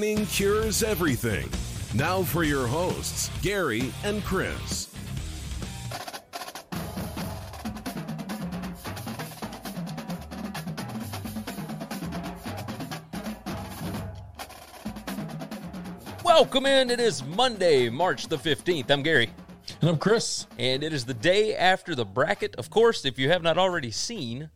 Winning cures everything. Now for your hosts, Gary and Chris. Welcome in. It is Monday, March the 15th. I'm Gary. And I'm Chris. And it is the day after the bracket. Of course, if you have not already seen,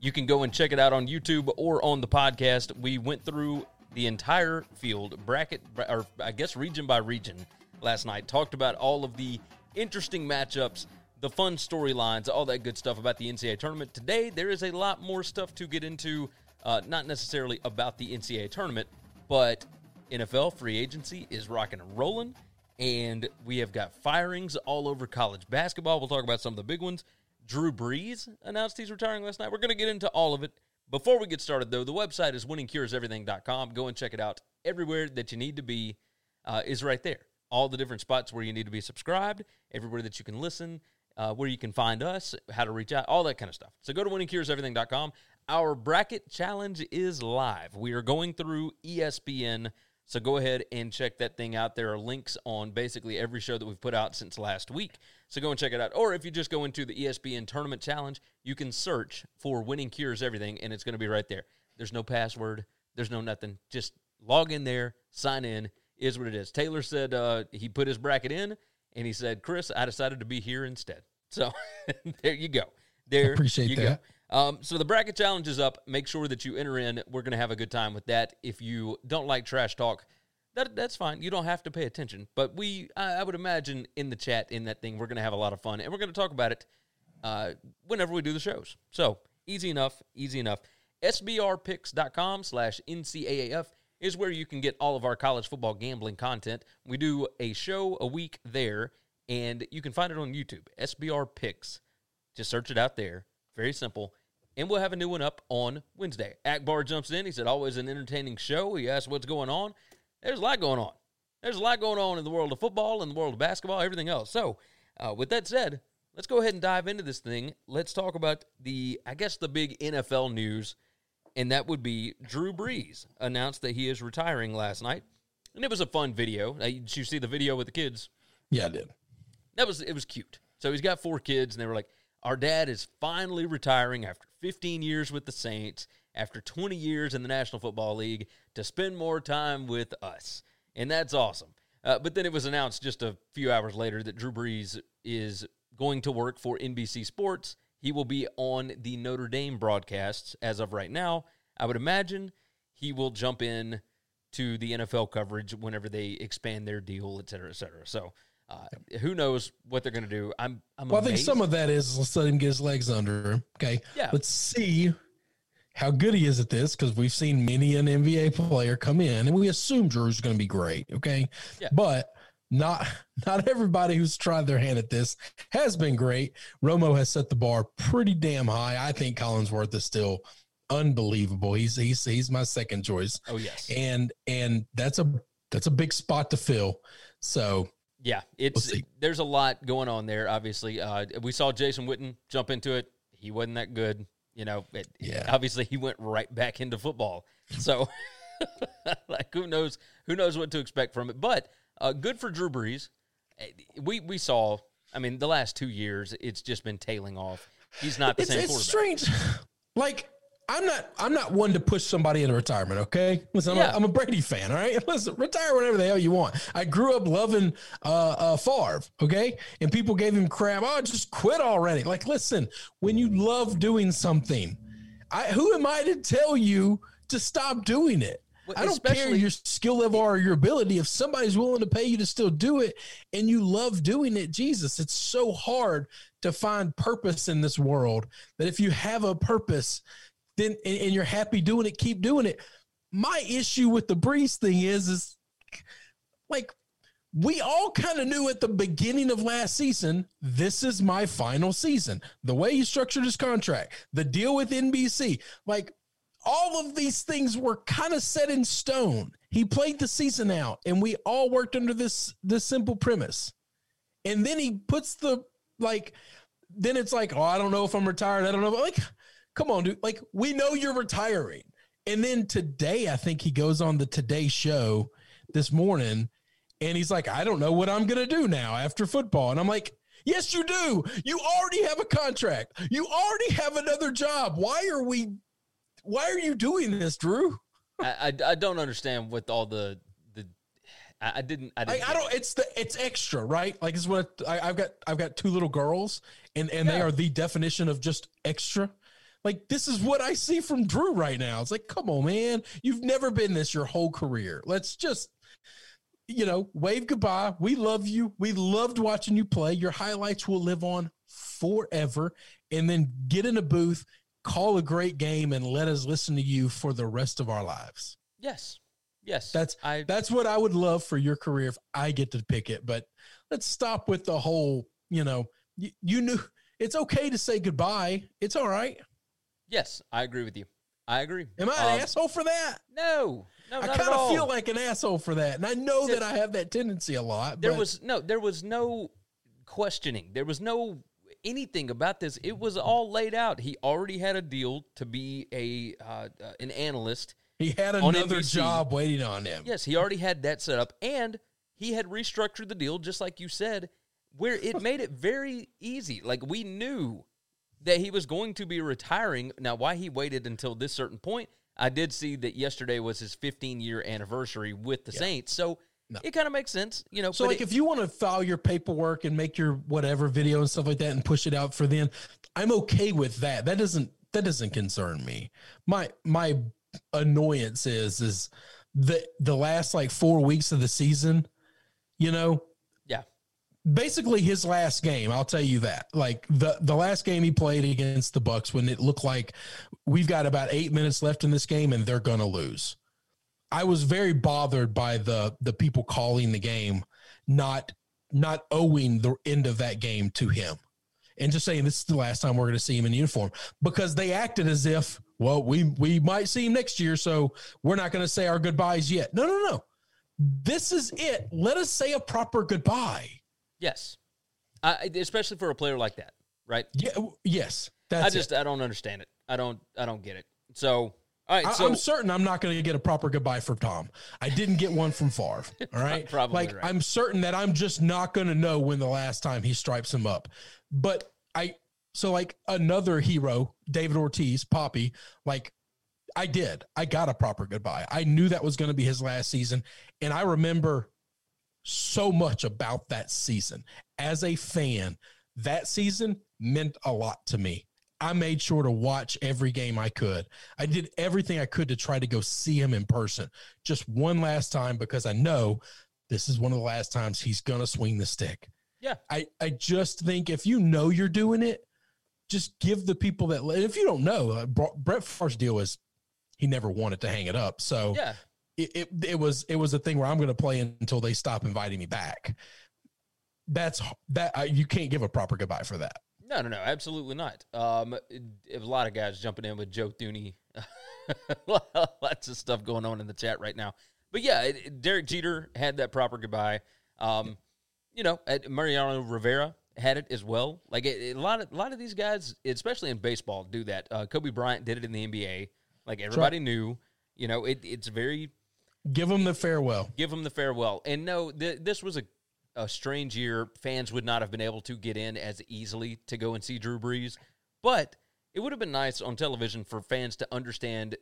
you can go and check it out on YouTube or on the podcast. We went through the entire field, bracket, or I guess region by region, last night. Talked about all of the interesting matchups, the fun storylines, all that good stuff about the NCAA tournament. Today, there is a lot more stuff to get into, uh, not necessarily about the NCAA tournament, but NFL free agency is rocking and rolling. And we have got firings all over college basketball. We'll talk about some of the big ones. Drew Brees announced he's retiring last night. We're going to get into all of it. Before we get started, though, the website is winningcureseverything.com. Go and check it out. Everywhere that you need to be uh, is right there. All the different spots where you need to be subscribed, everywhere that you can listen, uh, where you can find us, how to reach out, all that kind of stuff. So go to winningcureseverything.com. Our bracket challenge is live. We are going through ESPN. So go ahead and check that thing out. There are links on basically every show that we've put out since last week. So go and check it out. Or if you just go into the ESPN Tournament Challenge, you can search for Winning Cures Everything, and it's going to be right there. There's no password, there's no nothing. Just log in there, sign in, is what it is. Taylor said uh, he put his bracket in, and he said, Chris, I decided to be here instead. So there you go. There Appreciate you that. go. Um, so the bracket challenge is up. Make sure that you enter in. We're going to have a good time with that. If you don't like trash talk, that that's fine. You don't have to pay attention. But we, I, I would imagine, in the chat in that thing, we're going to have a lot of fun, and we're going to talk about it uh, whenever we do the shows. So easy enough, easy enough. SBRpicks.com slash NCAAF is where you can get all of our college football gambling content. We do a show a week there, and you can find it on YouTube. SBR Picks. Just search it out there. Very simple. And we'll have a new one up on Wednesday. Akbar jumps in. He said, always an entertaining show. He asked what's going on. There's a lot going on. There's a lot going on in the world of football, in the world of basketball, everything else. So, uh, with that said, let's go ahead and dive into this thing. Let's talk about the, I guess, the big NFL news, and that would be Drew Brees announced that he is retiring last night. And it was a fun video. Uh, Did you see the video with the kids? Yeah, I did. that was it was cute. So he's got four kids, and they were like, "Our dad is finally retiring after 15 years with the Saints, after 20 years in the National Football League, to spend more time with us," and that's awesome. Uh, but then it was announced just a few hours later that Drew Brees is going to work for NBC Sports. He will be on the Notre Dame broadcasts as of right now. I would imagine he will jump in to the NFL coverage whenever they expand their deal, et cetera, et cetera. So uh, who knows what they're going to do? I'm, I'm. Well, I think some of that is let's let him get his legs under him. Okay. Yeah. Let's see how good he is at this because we've seen many an NBA player come in and we assume Drew's going to be great. Okay. Yeah. But not not everybody who's tried their hand at this has been great. Romo has set the bar pretty damn high. I think Collinsworth is still unbelievable. He's he's he's my second choice. Oh yes. and and that's a that's a big spot to fill. So Yeah, it's see. there's a lot going on there. Obviously, uh, we saw Jason Witten jump into it. He wasn't that good. You know, it, Yeah. obviously he went right back into football. So, like, who knows? Who knows what to expect from it? But uh, good for Drew Brees. Uh, We we saw. I mean, the last two years, it's just been tailing off. He's not the it's, same it's strange. Like I'm not I'm not one to push somebody into retirement. Okay, listen, I'm, Yeah. a, I'm a Brady fan. All right, listen, retire whenever the hell you want. I grew up loving uh, uh Favre. Okay, and people gave him crap. Oh, just quit already. Like, listen, when you love doing something, I who am I to tell you to stop doing it? Well, I don't care your skill level or your ability. If somebody's willing to pay you to still do it and you love doing it, Jesus, it's so hard to find purpose in this world that if you have a purpose, then and, and you're happy doing it, keep doing it. My issue with the Brees thing is, is like we all kind of knew at the beginning of last season, this is my final season. The way he structured his contract, the deal with NBC, like all of these things were kind of set in stone. He played the season out, and we all worked under this this simple premise. And then he puts the like, then it's like, oh, I don't know if I'm retired. I don't know. Like, come on, dude. Like, we know you're retiring. And then today, I think he goes on the Today Show this morning, and he's like, I don't know what I'm gonna do now after football. And I'm like, Yes, you do. You already have a contract. You already have another job. Why are we? Why are you doing this, Drew? I, I I don't understand with all the the I, I didn't I didn't Like, I don't. It's the it's extra, right? Like it's what I, I've got. I've got two little girls, and and they are the definition of just extra. Like this is what I see from Drew right now. It's like, come on, man. You've never been this your whole career. Let's just, you know, wave goodbye. We love you. We loved watching you play. Your highlights will live on forever. And then get in a booth, call a great game, and let us listen to you for the rest of our lives. Yes. Yes. That's I that's what I would love for your career if I get to pick it. But let's stop with the whole, you know, you, you knew it's okay to say goodbye. It's all right. Yes, I agree with you. I agree. Am I an Um, asshole for that? No. No, I kind of feel like an asshole for that. And I know There- that I have that tendency a lot. there but was no there was no questioning. There was no anything about this. It was all laid out. He already had a deal to be a uh, uh, an analyst. he had another job waiting on him. Yes, he already had that set up, and he had restructured the deal just like you said, where it made it very easy. Like we knew that he was going to be retiring. Now, why he waited until this certain point, I did see that yesterday was his 15 year anniversary with the Saints, so No. it kind of makes sense, you know. So, like, it- if you want to file your paperwork and make your whatever video and stuff like that and push it out for then, I'm okay with that. That doesn't that doesn't concern me. My my annoyance is is the the last like four weeks of the season. You know, yeah, basically his last game. I'll tell you that. Like the the last game he played against the Bucs when it looked like we've got about eight minutes left in this game and they're gonna lose. I was very bothered by the the people calling the game not not owing the end of that game to him and just saying this is the last time we're to see him in uniform because they acted as if well we we might see him next year so we're not to say our goodbyes yet. No, no, no. This is it. Let us say a proper goodbye. Yes, I, especially for a player like that, right? Yeah, yes. That's I just it. I don't understand it. I don't I don't get it. So all right, I, so am certain I'm not going to get a proper goodbye from Tom. I didn't get one from Favre. All right, Probably like right. I'm certain that I'm just not going to know when the last time he stripes him up. But I so like another hero, David Ortiz, Papi, like I did. I got a proper goodbye. I knew that was going to be his last season, and I remember so much about that season as a fan. That season meant a lot to me. I made sure to watch every game I could. I did everything I could to try to go see him in person just one last time because I know this is one of the last times he's going to swing the stick. yeah, I, I just think if you know you're doing it, just give the people that, if you don't know, uh, Brett Favre's deal was he never wanted to hang it up. So yeah. It, it, it was, it was a thing where I'm going to play until they stop inviting me back. That's that I, you can't give a proper goodbye for that. No, no, no, absolutely not. Um, a lot of guys jumping in with Joe Thuney. Lots of stuff going on in the chat right now. But yeah, it, it- Derek Jeter had that proper goodbye. Um, you know, at Mariano Rivera had it as well. Like it, it- a lot of a lot of these guys, especially in baseball, do that. Uh, Kobe Bryant did it in the NBA. Like everybody knew. You know, it, it's very Give them the farewell. give them the farewell. And no, th- this was a, a strange year. Fans would not have been able to get in as easily to go and see Drew Brees, but it would have been nice on television for fans to understand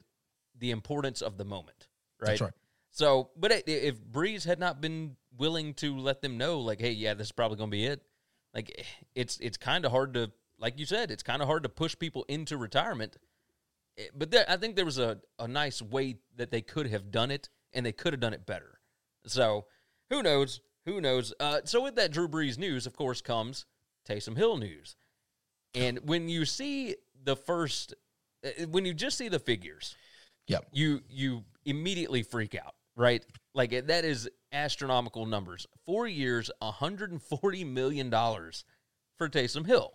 the importance of the moment, right? That's right. So, but i- if Brees had not been willing to let them know, like, hey, yeah, this is probably going to be it, like, it's it's kind of hard to, like you said, it's kind of hard to push people into retirement. Eh, But there, I think there was a, a nice way that they could have done it, and they could have done it better. So, who knows? Who knows? Uh, so, with that Drew Brees news, of course, comes Taysom Hill news. And when you see the first, uh, when you just see the figures, Yep. you you immediately freak out, right? Like that is astronomical numbers. Four years, 140 million dollars for Taysom Hill.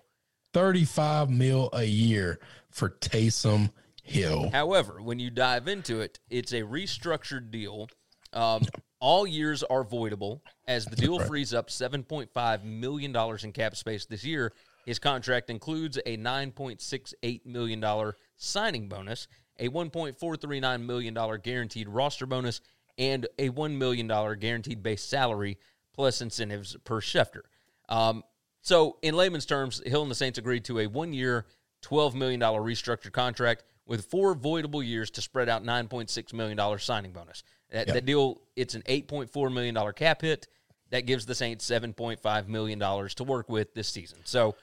35 mil a year for Taysom Hill. However, when you dive into it, it's a restructured deal. Um, all years are voidable as the deal frees up $7.5 million in cap space this year. His contract includes a $9.68 million signing bonus, a $1.439 million guaranteed roster bonus, and a $1 million guaranteed base salary plus incentives per Schefter. Um, so, in layman's terms, Hill and the Saints agreed to a one year, $12 million restructured contract with four voidable years to spread out $9.6 million signing bonus. That, that deal, it's an $8.4 million cap hit. That gives the Saints $7.5 million to work with this season. So,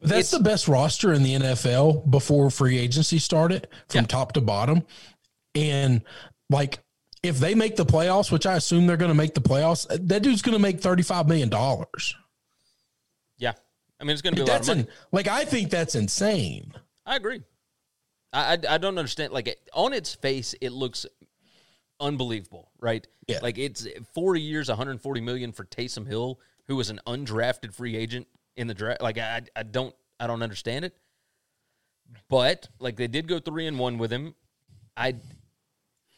That's the best roster in the NFL before free agency started from Yeah. top to bottom. And like if they make the playoffs, which I assume they're going to make the playoffs, that dude's going to make $35 million. yeah. I mean, it's going to be a lot of That's money. in, like, I think that's insane. I agree. I, I, don't understand. Like on its face, it looks unbelievable, right? Yeah. Like it's four years, 140 million for Taysom Hill, who was an undrafted free agent in the draft. Like I, I don't, I don't understand it. But like they did go three and one with him. I,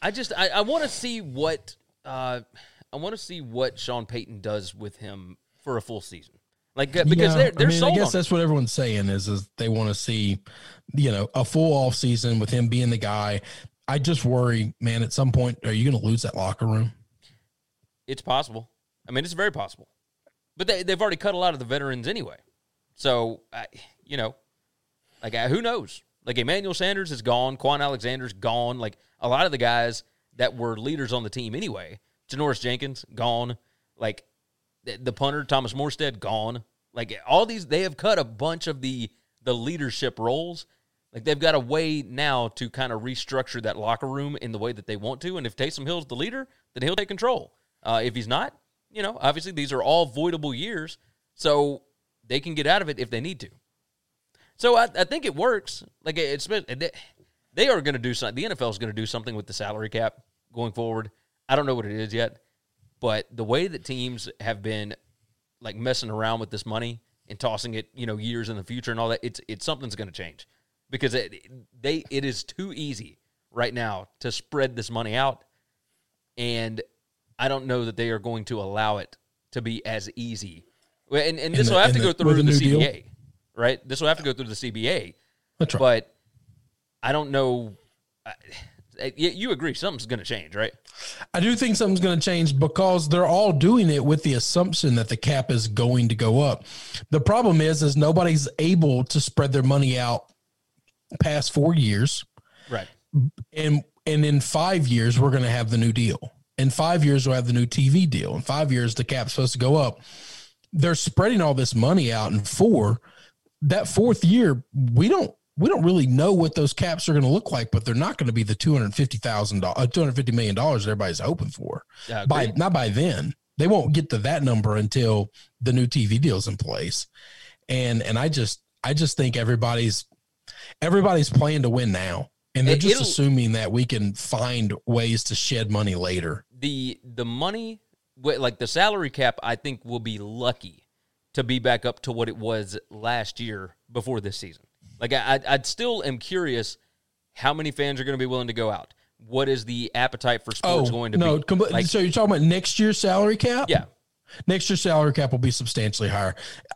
I just, I, I want to see what, uh, I want to see what Sean Payton does with him for a full season. Like because Yeah, they're they're I mean, I guess that's what everyone's saying is, is they want to see, you know, a full off season with him being the guy. I just worry, man, at some point, are you going to lose that locker room? It's possible. I mean, it's very possible. But they, they've already cut a lot of the veterans anyway. So, I, you know, like, who knows? Like, Emmanuel Sanders is gone. Kwon Alexander's gone. Like, a lot of the guys that were leaders on the team anyway. Janoris Jenkins, gone. Like, the, punter, Thomas Morstead, gone. Like, all these, they have cut a bunch of the the leadership roles. Like, they've got a way now to kind of restructure that locker room in the way that they want to. And if Taysom Hill's the leader, then he'll take control. Uh, if he's not, you know, obviously these are all voidable years, so they can get out of it if they need to. So I, I think it works. Like it's they are going to do something. The NFL is going to do something with the salary cap going forward. I don't know what it is yet, but the way that teams have been like messing around with this money and tossing it, you know, years in the future and all that, it's it's something's going to change because it, they it is too easy right now to spread this money out, and I don't know that they are going to allow it to be as easy. And, and this the- will have to the- go through the, the new deal? CBA, right? This will have to go through the CBA, That's right. but I don't know. I- Eh, you you agree something's going to change, right? I do think something's going to change because they're all doing it with the assumption that the cap is going to go up. The problem is, is nobody's able to spread their money out past four years, Right. and and in five years we're going to have the new deal. In five years we'll have the new TV deal. In five years the cap's supposed to go up. They're spreading all this money out in four. That fourth year, we don't we don't really know what those caps are going to look like, but they're not going to be the two hundred fifty thousand dollars, uh, two hundred fifty million dollars that everybody's hoping for. Yeah, by not by then, they won't get to that number until the new TV deal's in place. And and I just I just think everybody's everybody's playing to win now, and they're It- just assuming that we can find ways to shed money later. the the money like the salary cap i think will be lucky to be back up to what it was last year before this season like i i'd still am curious how many fans are going to be willing to go out what is the appetite for sports oh, going to Oh, no, be compl- like so you're talking about next year's salary cap? yeah Next year's salary cap will be substantially higher.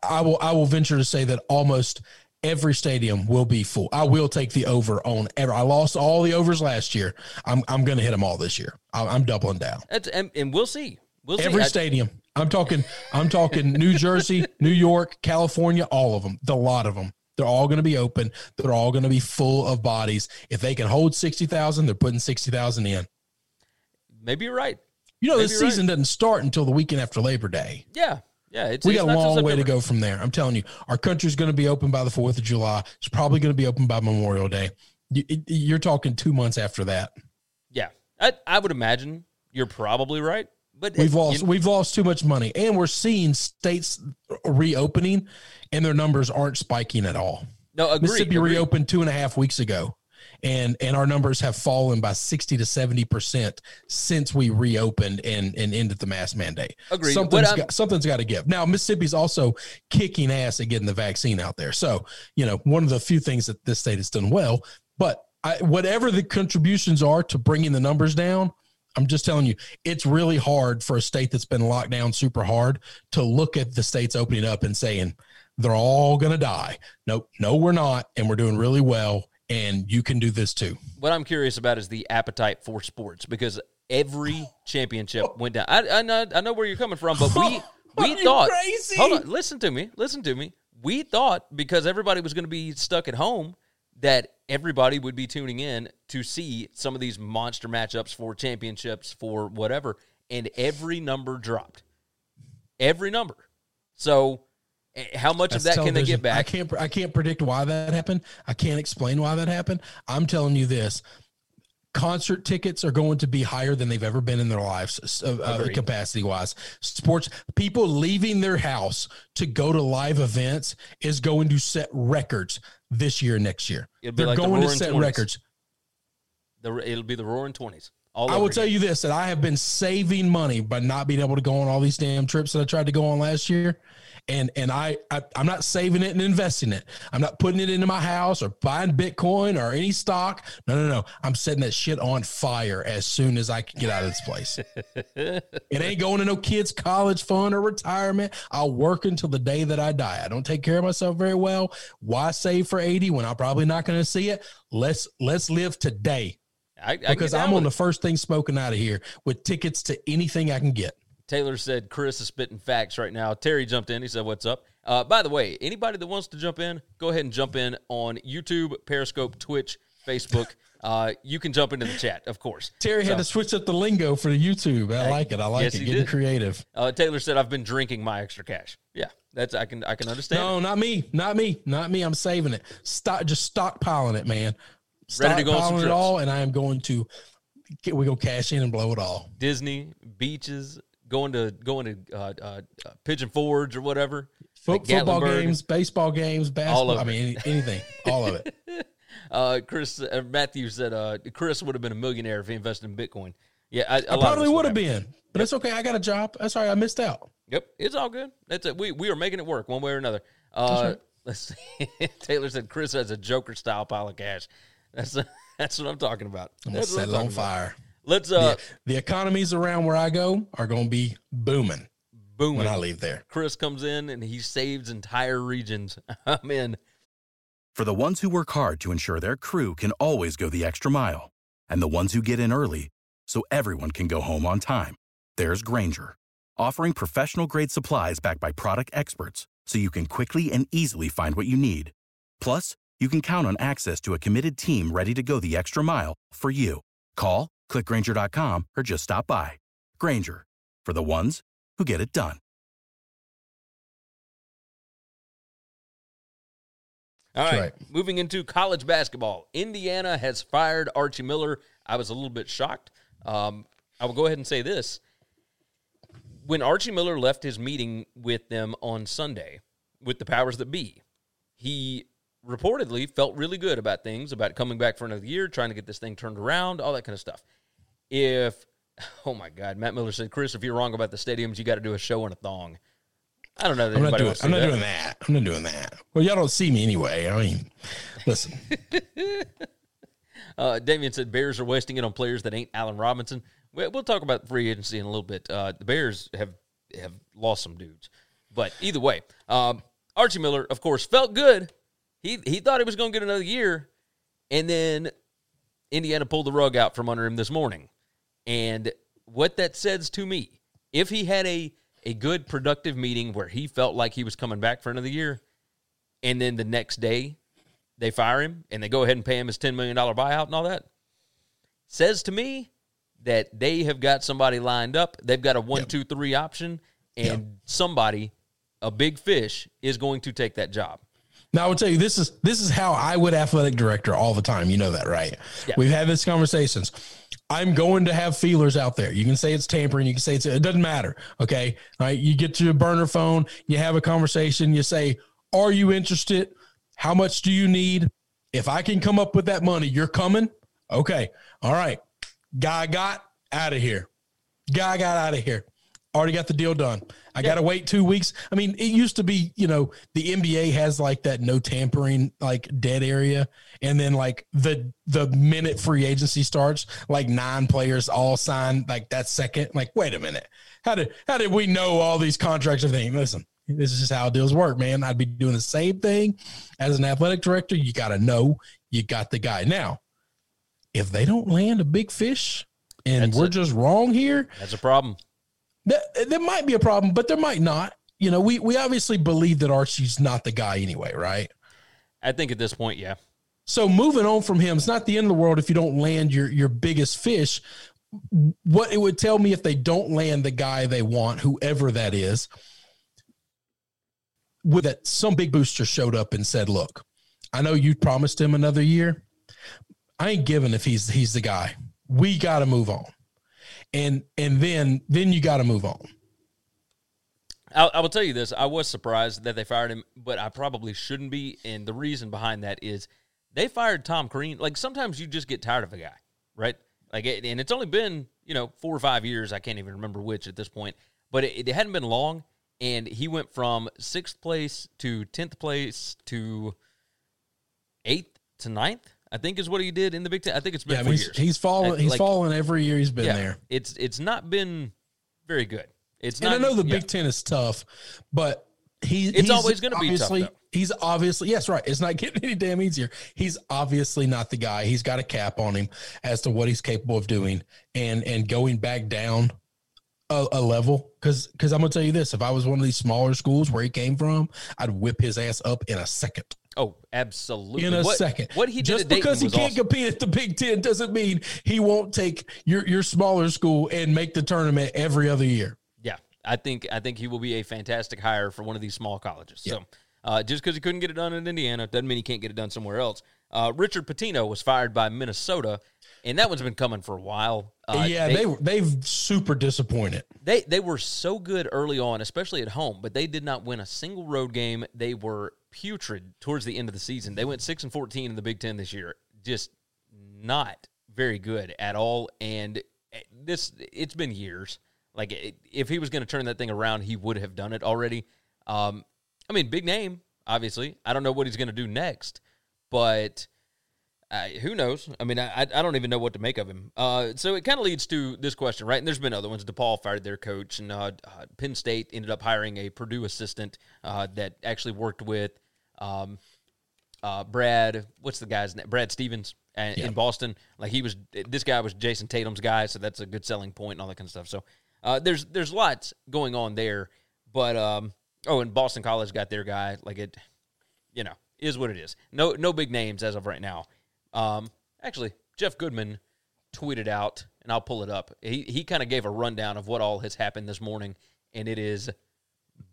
I will I will venture to say that almost every stadium will be full. I will take the over on ever. I lost all the overs last year. I'm I'm going to hit them all this year. I'm, I'm doubling down. And, and we'll see. We'll Every see. I- stadium. I'm talking. I'm talking New Jersey, New York, California. All of them. The lot of them. They're all going to be open. They're all going to be full of bodies. If they can hold sixty thousand, they're putting sixty thousand in. maybe you're right. You know, Maybe this you're right. season doesn't start until the weekend after Labor Day. Yeah. Yeah. It's, we got a long way to go from there. I'm telling you, our country's going to be open by the Fourth of July. It's probably going to be open by Memorial Day. You're talking two months after that. Yeah. I, I would imagine you're probably right. But We've it- lost you- we've lost too much money, and we're seeing states reopening, and their numbers aren't spiking at all. no, agreed, Mississippi agreed. reopened two and a half weeks ago, and and our numbers have fallen by sixty to seventy percent since we reopened and and ended the mask mandate. Agreed. Something's got, something's got to give. Now Mississippi's also kicking ass at getting the vaccine out there. So you know one of the few things that this state has done well. But I, whatever the contributions are to bringing the numbers down. I'm just telling you, it's really hard for a state that's been locked down super hard to look at the states opening up and saying they're all going to die. Nope, no, we're not, and we're doing really well, and you can do this too. what I'm curious about is the appetite for sports because every championship oh. went down. I, I know I know where you're coming from, but we we thought crazy? hold on, listen to me, listen to me. We thought because everybody was going to be stuck at home that everybody would be tuning in to see some of these monster matchups for championships for whatever, and every number dropped, every number. So, eh, how much of That's that can they get I back? can't. I can't predict why that happened. I can't explain why that happened. I'm telling you this: concert tickets are going to be higher than they've ever been in their lives, uh, uh, capacity wise. Sports people leaving their house to go to live events is going to set records this year, next year. They're like the going to set 20s. records. The, it'll be the Roaring Twenties. All I will tell you this: that I have been saving money by not being able to go on all these damn trips that I tried to go on last year, and and I, I I'm not saving it and investing it. I'm not putting it into my house or buying Bitcoin or any stock. No, no, no. I'm setting that shit on fire as soon as I can get out of this place. it ain't going to no kids' college fund or retirement. I'll work until the day that I die. I don't take care of myself very well. Why save for 80 when I'm probably not going to see it? Let's let's live today I, I because I'm on the first thing spoken out of here with tickets to anything I can get. Taylor said Chris is spitting facts right now. Terry jumped in. He said, What's up? Uh, by the way, anybody that wants to jump in, go ahead and jump in on YouTube, Periscope, Twitch, Facebook. Uh, you can jump into the chat, of course. Terry had to switch up the lingo for the YouTube. I like it. I like yes, it. Getting did. creative. Uh, Taylor said, I've been drinking my extra cash. Yeah, that's I can I can understand. No, it. not me. Not me. Not me. I'm saving it. Stop. Just stockpiling it, man. Ready to go on Stockpiling it trips. all, and I am going to. Get, we go cash in and blow it all. Disney, beaches, going to going to uh, uh, uh, Pigeon Forge or whatever. Fo- football games, baseball games, basketball. of I mean, any, anything. All of it. Uh, Chris uh, Matthew said uh, Chris would have been a millionaire if he invested in Bitcoin. Yeah, I, a probably would have been, but it's okay. I got a job. That's all right. I missed out. Yep, it's all good. That's it. We we are making it work one way or another. Uh, Let's see. Taylor said Chris has a Joker style pile of cash. That's that's what I'm talking about. I'm gonna That's set it on fire. about. Fire. Let's uh the, the economies around where I go are going to be booming boom. when I leave there. Chris comes in and he saves entire regions. I'm in. For the ones who work hard to ensure their crew can always go the extra mile, and the ones who get in early so everyone can go home on time, there's Grainger, offering professional grade supplies backed by product experts so you can quickly and easily find what you need. Plus, you can count on access to a committed team ready to go the extra mile for you. Call, clickgrainger.com, or just stop by. Grainger, for the ones who get it done. All right. right. Moving into college basketball. Indiana has fired Archie Miller. I was a little bit shocked. Um, I will go ahead and say this. When Archie Miller left his meeting with them on Sunday with the powers that be, he reportedly felt really good about things, about coming back for another year, trying to get this thing turned around, all that kind of stuff. If, oh my God, Matt Miller said, Chris, if you're wrong about the stadiums, you got to do a show in a thong. I don't know that I'm not doing. I'm not that. doing that. I'm not doing that. Well, y'all don't see me anyway. I mean, listen. Uh, Damian said Bears are wasting it on players that ain't Allen Robinson. We- We'll talk about free agency in a little bit. Uh, the Bears have have lost some dudes. But either way, um, Archie Miller, of course, felt good. He he thought he was going to get another year, and then Indiana pulled the rug out from under him this morning. And what that says to me, if he had a a good productive meeting where he felt like he was coming back for another year, and then the next day they fire him and they go ahead and pay him his ten million dollar buyout and all that, says to me that they have got somebody lined up. They've got a one, two, three option, and somebody, a big fish, is going to take that job. Now I will tell you this is this is how I would athletic director all the time. You know that, right? Yeah. We've had these conversations. I'm going to have feelers out there. You can say it's tampering. You can say it's it doesn't matter. Okay. All right. You get to your burner phone, you have a conversation, you say, Are you interested? How much do you need? If I can come up with that money, you're coming. Okay. All right. Guy got out of here. Guy got out of here. Already got the deal done. I got to wait two weeks. I mean, it used to be, you know, the NBA has like that no tampering, like dead area, and then like the the minute free agency starts, like nine players all sign like that second. Like, wait a minute, how did how did we know all these contracts? Everything. Listen, this is just how deals work, man. I'd be doing the same thing as an athletic director. You got to know you got the guy now. If they don't land a big fish, and That's we're it. just wrong here, That's a problem. That, there might be a problem, but there might not. You know, we we obviously believe that Archie's not the guy anyway, right? I think at this point, yeah. So moving on from him, it's not the end of the world if you don't land your your biggest fish. What it would tell me if they don't land the guy they want, whoever that is, with that some big booster showed up and said, "Look, I know you promised him another year. I ain't giving if he's he's the guy. We got to move on." And and then then you got to move on. I, I will tell you this: I was surprised that they fired him, but I probably shouldn't be. And the reason behind that is they fired Tom Crean. Like sometimes you just get tired of a guy, right? Like, and it's only been you know four or five years. I can't even remember which at this point, but it, it hadn't been long. And he went from sixth place to tenth place to eighth to ninth. I think is what he did in the Big Ten. I think it's been Yeah, I four mean, he's, he's fallen. He's like- fallen every year he's been yeah, there. It's it's not been very good. It's And not. I know the yeah. Big Ten is tough, but he It's he's always gonna be tough, though. He's obviously yes, right. It's not getting any damn easier. He's obviously not the guy. He's got a cap on him as to what he's capable of doing, and and going back down a, a level. Because because I'm gonna tell you this: if I was one of these smaller schools where he came from, I'd whip his ass up in a second. Oh, absolutely. In a what, second, What he did just because he can't awesome. compete at the Big Ten doesn't mean he won't take your your smaller school and make the tournament every other year. Yeah, I think I think he will be a fantastic hire for one of these small colleges. So, uh, just because he couldn't get it done in Indiana doesn't mean he can't get it done somewhere else. Uh, Richard Pitino was fired by Minnesota, and that one's been coming for a while. Uh, yeah, they, they have super disappointed. they they were so good early on, especially at home, but they did not win a single road game. They were putrid towards the end of the season. They went six and fourteen in the Big Ten this year. Just not very good at all. And eh, this it's been years. Like it, if he was going to turn that thing around, he would have done it already. Um, I mean, big name, obviously. I don't know what he's going to do next, but uh, who knows? I mean, I, I don't even know what to make of him. Uh, so it kind of leads to this question, right? And there's been other ones. DePaul fired their coach, and uh, uh, Penn State ended up hiring a Purdue assistant uh, that actually worked with um, uh, Brad. What's the guy's name? Brad Stevens in Boston. Like he was, this guy was Jason Tatum's guy, so that's a good selling point and all that kind of stuff. So uh, there's there's lots going on there, but um, oh, and Boston College got their guy. Like it, you know, is what it is. No no big names as of right now. Um, actually, Jeff Goodman tweeted out, and I'll pull it up. He he kind of gave a rundown of what all has happened this morning, and it is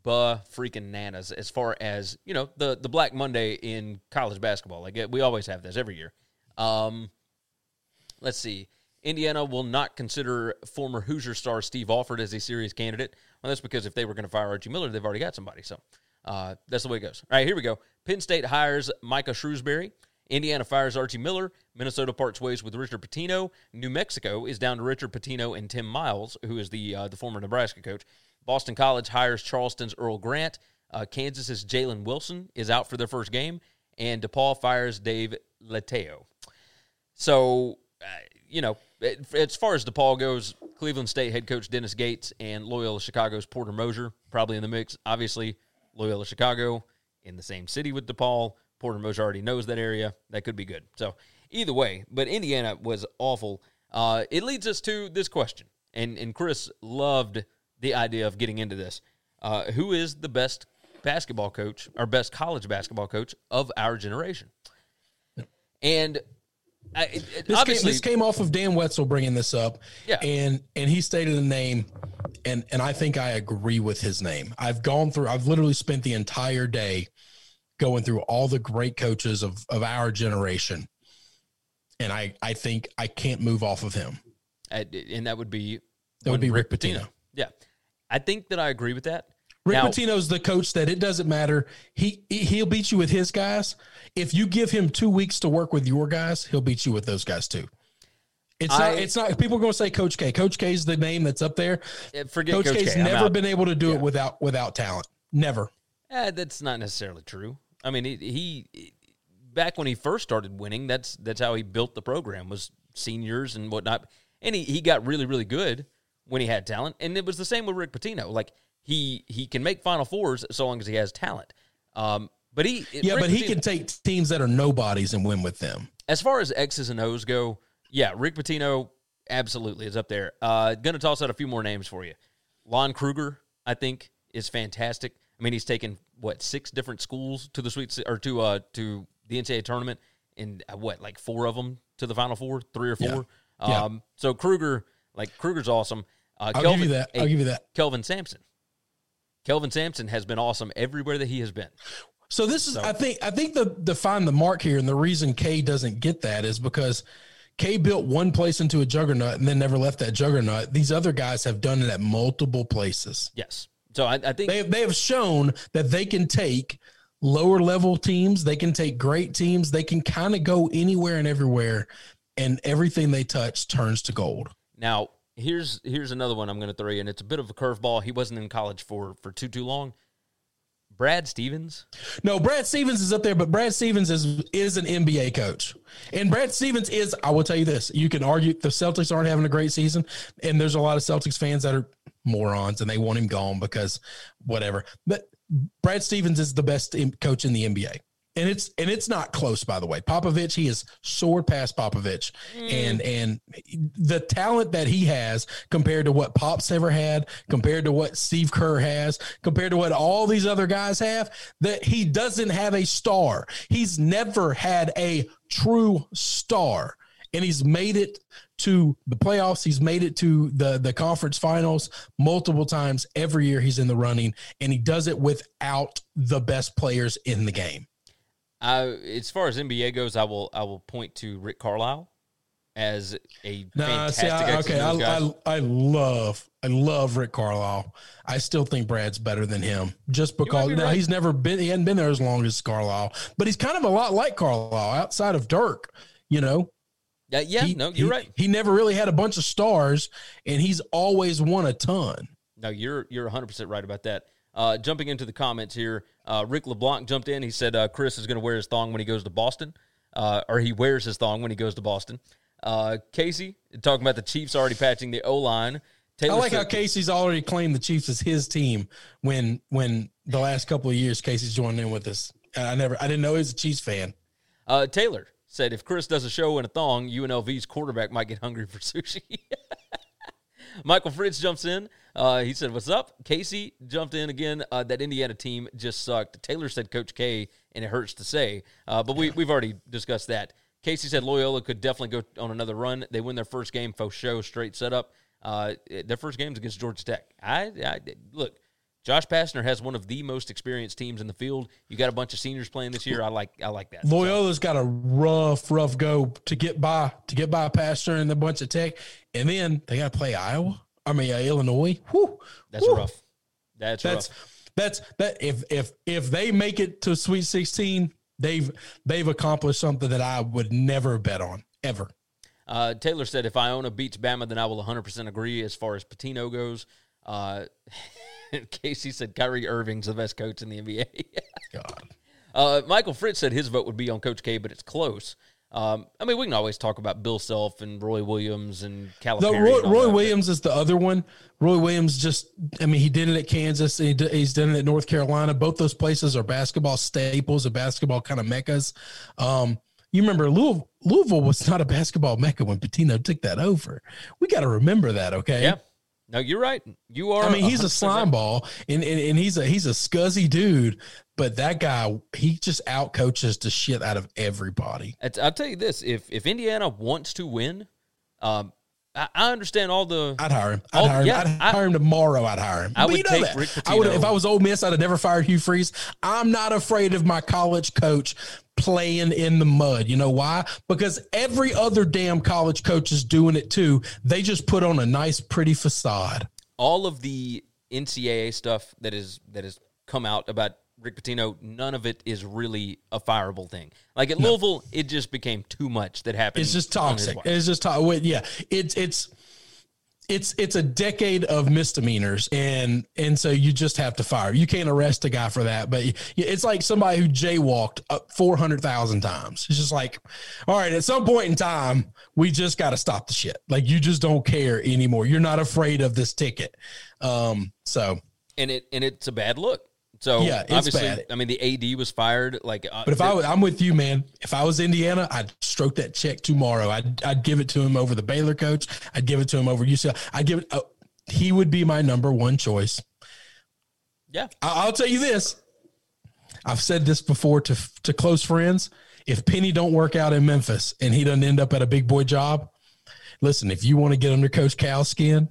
buh freaking nanas as far as you know the the Black Monday in college basketball. Like we always have this every year. Um, let's see. Indiana will not consider former Hoosier star Steve Alford as a serious candidate. Well, that's because if they were going to fire Archie Miller, they've already got somebody. So uh, that's the way it goes. All right, here we go. Penn State hires Micah Shrewsberry. Indiana fires Archie Miller. Minnesota parts ways with Richard Pitino. New Mexico is down to Richard Pitino and Tim Miles, who is the uh, the former Nebraska coach. Boston College hires Charleston's Earl Grant. Uh, Kansas's Jalen Wilson is out for their first game, and DePaul fires Dave Leitao. So, uh, you know, as far as DePaul goes, Cleveland State head coach Dennis Gates and Loyola Chicago's Porter Moser probably in the mix. Obviously, Loyola Chicago in the same city with DePaul. Porter Moser already knows that area. That could be good. So either way, but Indiana was awful. Uh, it leads us to this question, and and Chris loved the idea of getting into this. Uh, who is the best basketball coach or best college basketball coach of our generation? And I, it- This, came, obviously, this came off of Dan Wetzel bringing this up, Yeah. and and he stated a name, and and I think I agree with his name. I've gone through. I've literally spent the entire day going through all the great coaches of of our generation, and I I think I can't move off of him. uh, and that would be That would be Rick Pitino. Yeah, I think that I agree with that. Rick Now- Pitino's the coach that it doesn't matter. He he- he'll beat you with his guys. If you give him two weeks to work with your guys, he'll beat you with those guys too. It's I- not. It's not. People are going to say Coach K. Coach K is the name that's up there. Forget Coach, Coach, K's K. Never been able to do Yeah. it without without talent. Never. Eh, that's not necessarily true. I mean, he, he back when he first started winning, that's that's how he built the program was seniors and whatnot, and he, he got really really good when he had talent, and it was the same with Rick Pitino. Like he he can make Final Fours so long as he has talent. Um, but he Yeah, Rick but he Pitino- can take teams that are nobodies and win with them. as far as X's and O's go, yeah, Rick Pitino absolutely is up there. Uh, gonna toss out a few more names for you. Lon Kruger, I think, is fantastic. I mean, he's taken what six different schools to the Sweet or to uh to the NCAA tournament, and uh, what like four of them to the Final Four, three or four. Yeah. Um, so Kruger, like Kruger's awesome. Uh, I'll give you that. I'll give you that. Kelvin Sampson. Kelvin Sampson has been awesome everywhere that he has been. So this is, I think, I think the the find the mark here, and the reason K doesn't get that is because K built one place into a juggernaut and then never left that juggernaut. These other guys have done it at multiple places. Yes. So I, I think They they have shown that they can take lower level teams, they can take great teams, they can kind of go anywhere and everywhere, and everything they touch turns to gold. Now, here's here's another one I'm going to throw you, and it's a bit of a curveball. He wasn't in college for for too too long. Brad Stevens. No, Brad Stevens is up there, but Brad Stevens is is an NBA coach, and Brad Stevens is. I will tell you this: you can argue the Celtics aren't having a great season, and there's a lot of Celtics fans that are morons and they want him gone because whatever. But Brad Stevens is the best coach in the NBA. And it's and it's not close, by the way. Popovich, he is soared past Popovich, mm. and and the talent that he has compared to what Pops ever had, compared to what Steve Kerr has, compared to what all these other guys have, that he doesn't have a star. He's never had a true star, and he's made it to the playoffs. He's made it to the the conference finals multiple times. Every year he's in the running, and he does it without the best players in the game. I, as far as NBA goes, I will I will point to Rick Carlisle as a Nah, fantastic. see, I, okay, I. I I love I love Rick Carlisle. I still think Brad's better than him, just because be right. he's never been he hadn't been there as long as Carlisle, but he's kind of a lot like Carlisle outside of Dirk. You know, yeah, yeah, He- no, you're he- right. He never really had a bunch of stars, and he's always won a ton. No, you're you're 100 percent right about that. Uh, jumping into the comments here, uh, Rick LeBlanc jumped in. He said uh, Chris is going to wear his thong when he goes to Boston, uh, or he wears his thong when he goes to Boston. Uh, Casey talking about the Chiefs already patching the O line. I like how Casey's already claimed the Chiefs as his team when when the last couple of years Casey's joined in with us. I never I didn't know he was a Chiefs fan. Uh, Taylor said if Chris does a show in a thong, UNLV's quarterback might get hungry for sushi. Michael Fritz jumps in. Uh, he said, "What's up?" Casey jumped in again. Uh, that Indiana team just sucked. Taylor said, "Coach K," and it hurts to say, uh, but we we've already discussed that. Casey said Loyola could definitely go on another run. They win their first game, faux show, straight setup. Uh, their first game's against Georgia Tech. I, I look. Josh Pastner has one of the most experienced teams in the field. You got a bunch of seniors playing this year. I like I like that. So- Loyola's got a rough, rough go to get by to get by Pastor and a bunch of Tech, and then they got to play Iowa. I mean uh, Illinois. Whew, That's whew. rough. That's, That's rough. that's that. If if if they make it to Sweet Sixteen, they've they've accomplished something that I would never bet on ever. Uh, Taylor said, if Iona beats Bama, then I will 100% agree as far as Pitino goes. Uh, Casey said Kyrie Irving's the best coach in the NBA. God. uh, Michael Fritz said his vote would be on Coach K, but it's close. Um, I mean, we can always talk about Bill Self and Roy Williams and Calipari. No, Roy, and Roy that, but- Williams is the other one. Roy Williams just, I mean, he did it at Kansas. He d- he's done it at North Carolina. Both those places are basketball staples, and basketball kind of meccas. Um, you remember Louisville, Louisville was not a basketball mecca when Pitino took that over. We got to remember that, okay? Yeah. No, you're right. You are. I mean, he's a 100% slime ball, and, and and he's a he's a scuzzy dude, but that guy he just out coaches the shit out of everybody. I'll tell you this: if if Indiana wants to win, um, I, I understand all the. I'd hire him. I'd Oh, hire him. yeah, I'd I- hire him tomorrow. I'd hire him. I But would you know take that. Rick I would if I was Ole Miss. I'd have never fired Hugh Freeze. I'm not afraid of my college coach playing in the mud. You know why? Because every other damn college coach is doing it too. They just put on a nice, pretty facade. all of the NCAA stuff that is that has come out about Rick Pitino, none of it is really a fireable thing. Like at Louisville, it just became too much that happened. It's just toxic. It's just toxic. Yeah, it's it's it's it's a decade of misdemeanors, and and so you just have to fire. You can't arrest a guy for that, but it's like somebody who jaywalked four hundred thousand times. It's just like, all right, at some point in time, we just got to stop the shit. Like you just don't care anymore. You're not afraid of this ticket. Um, so and it and it's a bad look. So Yeah, it's obviously, bad. I mean, the AD was fired. Like, uh, But if I was, I'm with you, man. If I was Indiana, I'd stroke that check tomorrow. I'd I'd give it to him over the Baylor coach. I'd give it to him over UCLA. I'd give it. Uh, he would be my number one choice. yeah, I, I'll tell you this. I've said this before to to close friends. If Penny don't work out in Memphis and he doesn't end up at a big boy job, listen. If you want to get under Coach Cal's skin,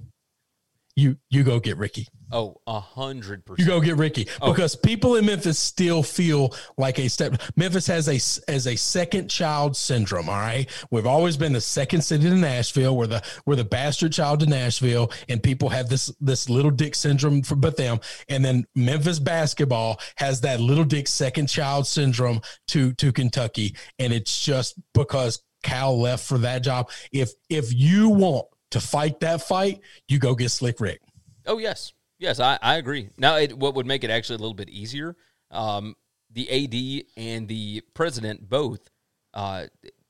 you you go get Ricky. Oh, a hundred percent. You go get Ricky Oh. because people in Memphis still feel like a step. Memphis has a as a second child syndrome. All right, we've always been the second city to Nashville. We're the we're the bastard child to Nashville, and people have this this little dick syndrome for but them. And then Memphis basketball has that little dick second child syndrome to to Kentucky, and it's just because Cal left for that job. If if you want to fight that fight, you go get Slick Rick. Oh yes, yes, I, I agree. Now, it, what would make it actually a little bit easier? Um, the AD and the president both uh,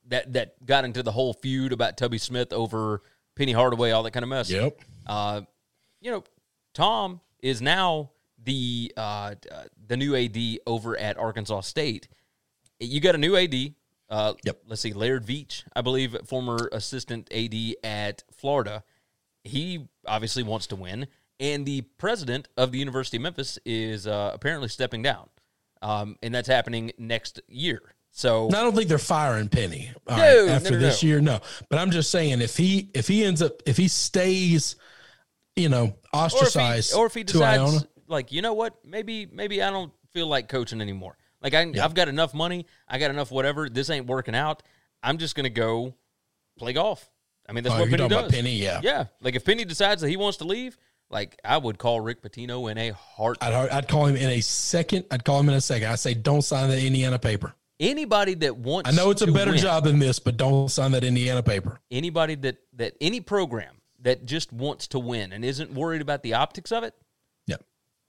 that that got into the whole feud about Tubby Smith over Penny Hardaway, all that kind of mess. Yep. Uh, you know, Tom is now the uh, uh, the new AD over at Arkansas State. You got a new AD. Uh, Yep. Let's see, Laird Veatch, I believe, former assistant AD at Florida. He obviously wants to win, and the president of the University of Memphis is uh, apparently stepping down, um, and that's happening next year. So I don't think they're firing Penny right, no, after no, this no. year. No, but I'm just saying if he if he ends up if he stays, you know, or if ostracized he, or if he decides, Iona, like, you know what, maybe maybe I don't feel like coaching anymore. Like I, I've got enough money, I got enough whatever. This ain't working out. I'm just gonna go play golf. I mean, that's Oh, what Penny does. Penny, yeah. yeah. Like if Penny decides that he wants to leave, like I would call Rick Pitino in a heart. I'd I'd call him in a second. I'd call him in a second. I say don't sign that Indiana paper. Anybody that wants, I know it's a better win, job than this, but don't sign that Indiana paper. Anybody that that any program that just wants to win and isn't worried about the optics of it, yeah,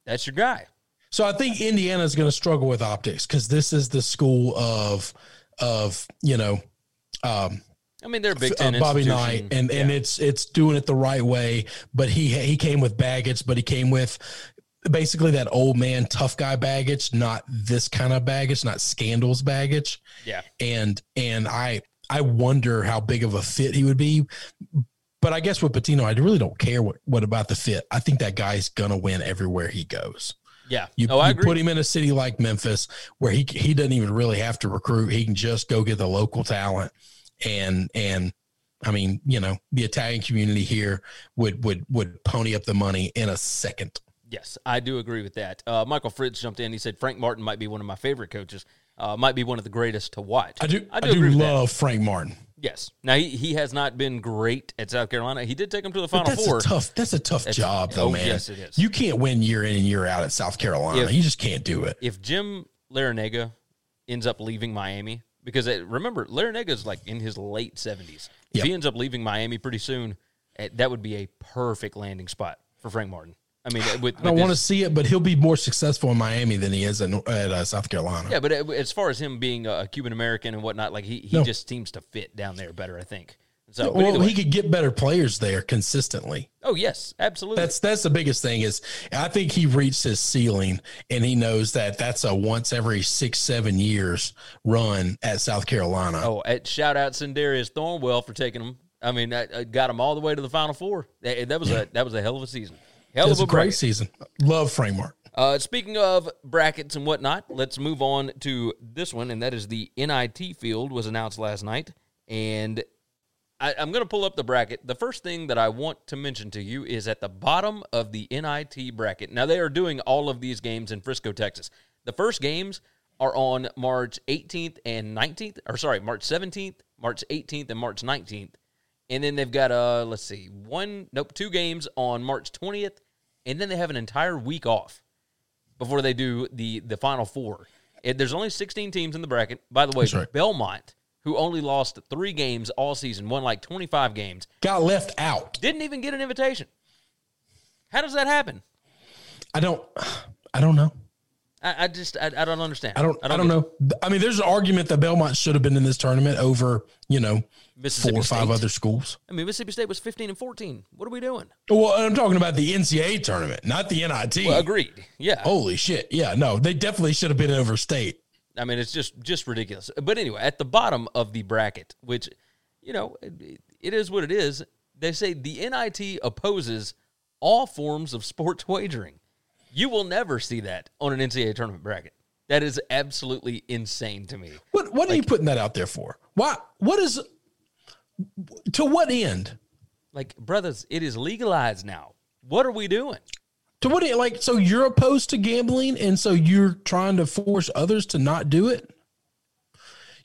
that's your guy. So I think Indiana is going to struggle with optics because this is the school of of you know um, I mean, they're a Big uh, Bobby. Knight, and and Yeah. it's it's doing it the right way. But he he came with baggage, but he came with basically that old man tough guy baggage, not this kind of baggage, not scandals baggage. yeah. And and I I wonder how big of a fit he would be. But I guess with Pitino, I really don't care what, what about the fit. I think that guy's gonna win everywhere he goes. Yeah. You, oh, you put him in a city like Memphis where he he doesn't even really have to recruit. He can just go get the local talent and and I mean, you know, the Italian community here would would would pony up the money in a second. Yes, I do agree with that. Uh, Michael Fritz jumped in. He said Frank Martin might be one of my favorite coaches. Uh, might be one of the greatest to watch. I do I do, with that. love Frank Martin. Yes. Now he, he has not been great at South Carolina. He did take him to the Final that's Four. a tough that's a tough That's- job though, oh, man. yes, it is. You can't win year in and year out at South Carolina. If- you just can't do it. if Jim Larrañaga ends up leaving Miami, because uh, remember is like in his late seventies. If Yep. he ends up leaving Miami pretty soon, eh, that would be a perfect landing spot for Frank Martin. I mean, with, I don't want to see it, but he'll be more successful in Miami than he is in, at uh, South Carolina. Yeah, but uh, as far as him being a Cuban American and whatnot, like he, he No. just seems to fit down there better, I think. So, well, he could get better players there consistently. oh yes, absolutely. That's that's the biggest thing is I think he reached his ceiling and he knows that that's a once every six seven years run at South Carolina. oh, at, shout out Sindarius Thornwell for taking him. I mean, I, I got him all the way to the Final Four. That, that was a that was a hell of a season. Hell of a a great season. Love framework. Uh, speaking of brackets and whatnot, let's move on to this one, and that is the NIT field was announced last night, and I, I'm going to pull up the bracket. The first thing that I want to mention to you is at the bottom of the NIT bracket. Now they are doing all of these games in Frisco, Texas. The first games are on March 18th and 19th, or sorry, March 17th, March 18th, and March 19th. And then they've got uh let's see, one nope, two games on March 20th, and then they have an entire week off before they do the the final four. It, there's only 16 teams in the bracket. By the way, right. Belmont, who only lost three games all season, won like 25 games, Got left out. didn't even get an invitation. How does that happen? I don't I don't know. I, I just I, I don't understand. I don't I don't, get know. I mean, there's an argument that Belmont should have been in this tournament over, you know, four or five State. other schools. I mean, Mississippi State was 15 and 14. What are we doing? Well, I'm talking about the NCAA tournament, not the NIT. Well, agreed. Yeah. Holy shit. Yeah, no, they definitely should have been over state. I mean, it's just just ridiculous. But anyway, at the bottom of the bracket, which you know, it, it is what it is. They say the NIT opposes all forms of sports wagering. You will never see that on an NCAA tournament bracket. That is absolutely insane to me. What what are you putting that out there for? Why what is to what end? Like, brothers, it is legalized now. What are we doing? To what end? Like so you're opposed to gambling and so you're trying to force others to not do it?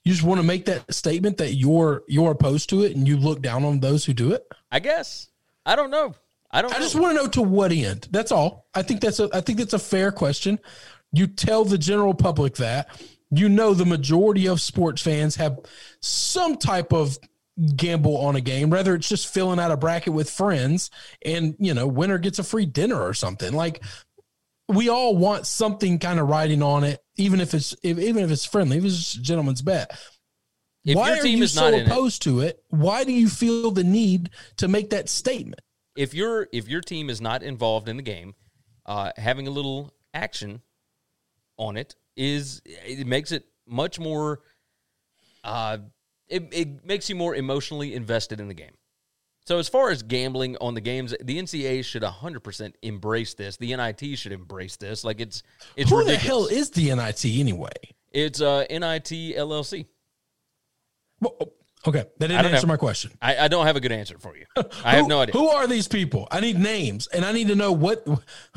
You just want to make that statement that you're you're opposed to it and you look down on those who do it? I guess. I don't know. I don't I know. just want to know to what end. That's all. I think that's a I think that's a fair question. You tell the general public that you know the majority of sports fans have some type of gamble on a game, Rather, it's just filling out a bracket with friends and you know winner gets a free dinner or something. Like we all want something kind of riding on it, even if it's if, even if it's friendly, if it's just a gentleman's bet. If Why your are you is so not in it- opposed to it? Why do you feel the need to make that statement? if your if your team is not involved in the game, uh, having a little action on it is it makes it much more. Uh, it it makes you more emotionally invested in the game. So as far as gambling on the games, the NCAA should 100% embrace this. The NIT should embrace this. Like it's it's Who ridiculous. the hell is the NIT anyway? it's uh, NIT LLC. Well, okay, that didn't answer my question. I, I don't have a good answer for you. I have Who- no idea. Who are these people? I need names, and I need to know what,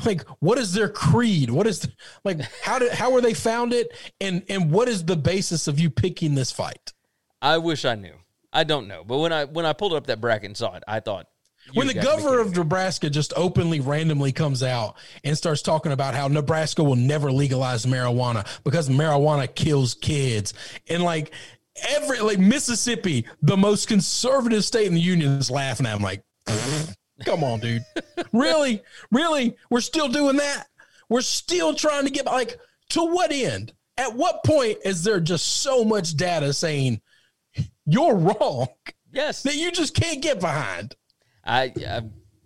like, what is their creed? What is, like, how did how were they founded, and and what is the basis of you picking this fight? I wish I knew. I don't know. But when I when I pulled up that bracket and saw it, I thought When the governor of. Nebraska just openly, randomly comes out and starts talking about how Nebraska will never legalize marijuana because marijuana kills kids, and like every like Mississippi, the most conservative state in the union, is laughing at him like, "Come on, dude, really, really, we're still doing that? We're still trying to get like to what end? At what point is there just so much data saying you're wrong yes, that you just can't get behind?" I, I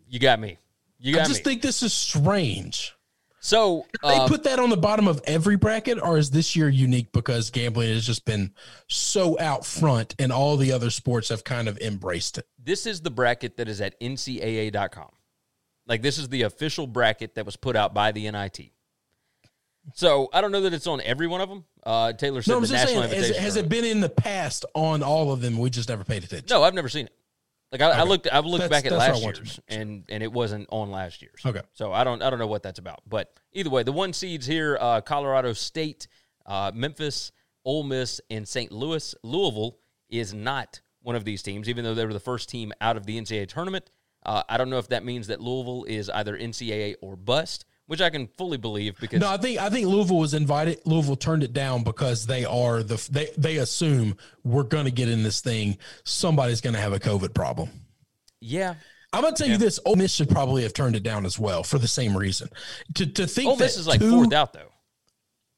you got me. You got I just me. think this is strange. so They uh, put that on the bottom of every bracket, or is this year unique because gambling has just been so out front and all the other sports have kind of embraced it? this is the bracket that is at ncaa.com. Like this is the official bracket that was put out by the NIT. So I don't know that it's on every one of them. Uh, Taylor said No, I'm the just national saying, has, invitation. has it been in the past on all of them? We just never paid attention. No, I've never seen it. Like I, I looked, I've looked That's- back at that's what I last year's, and and it wasn't on last year's. Okay. So I don't, I don't know what that's about. But either way, the one seeds here: uh, Colorado State, uh, Memphis, Ole Miss, and St. Louis. Louisville is not one of these teams, even though they were the first team out of the NCAA tournament. Uh, I don't know if that means that Louisville is either NCAA or bust, which I can fully believe because No, I think I think Louisville was invited. Louisville turned it down because they are the they they assume we're going to get in this thing. Somebody's going to have a COVID problem. yeah, I'm gonna tell you this: Ole Miss should probably have turned it down as well for the same reason. To to think Ole Miss is like two- fourth out though.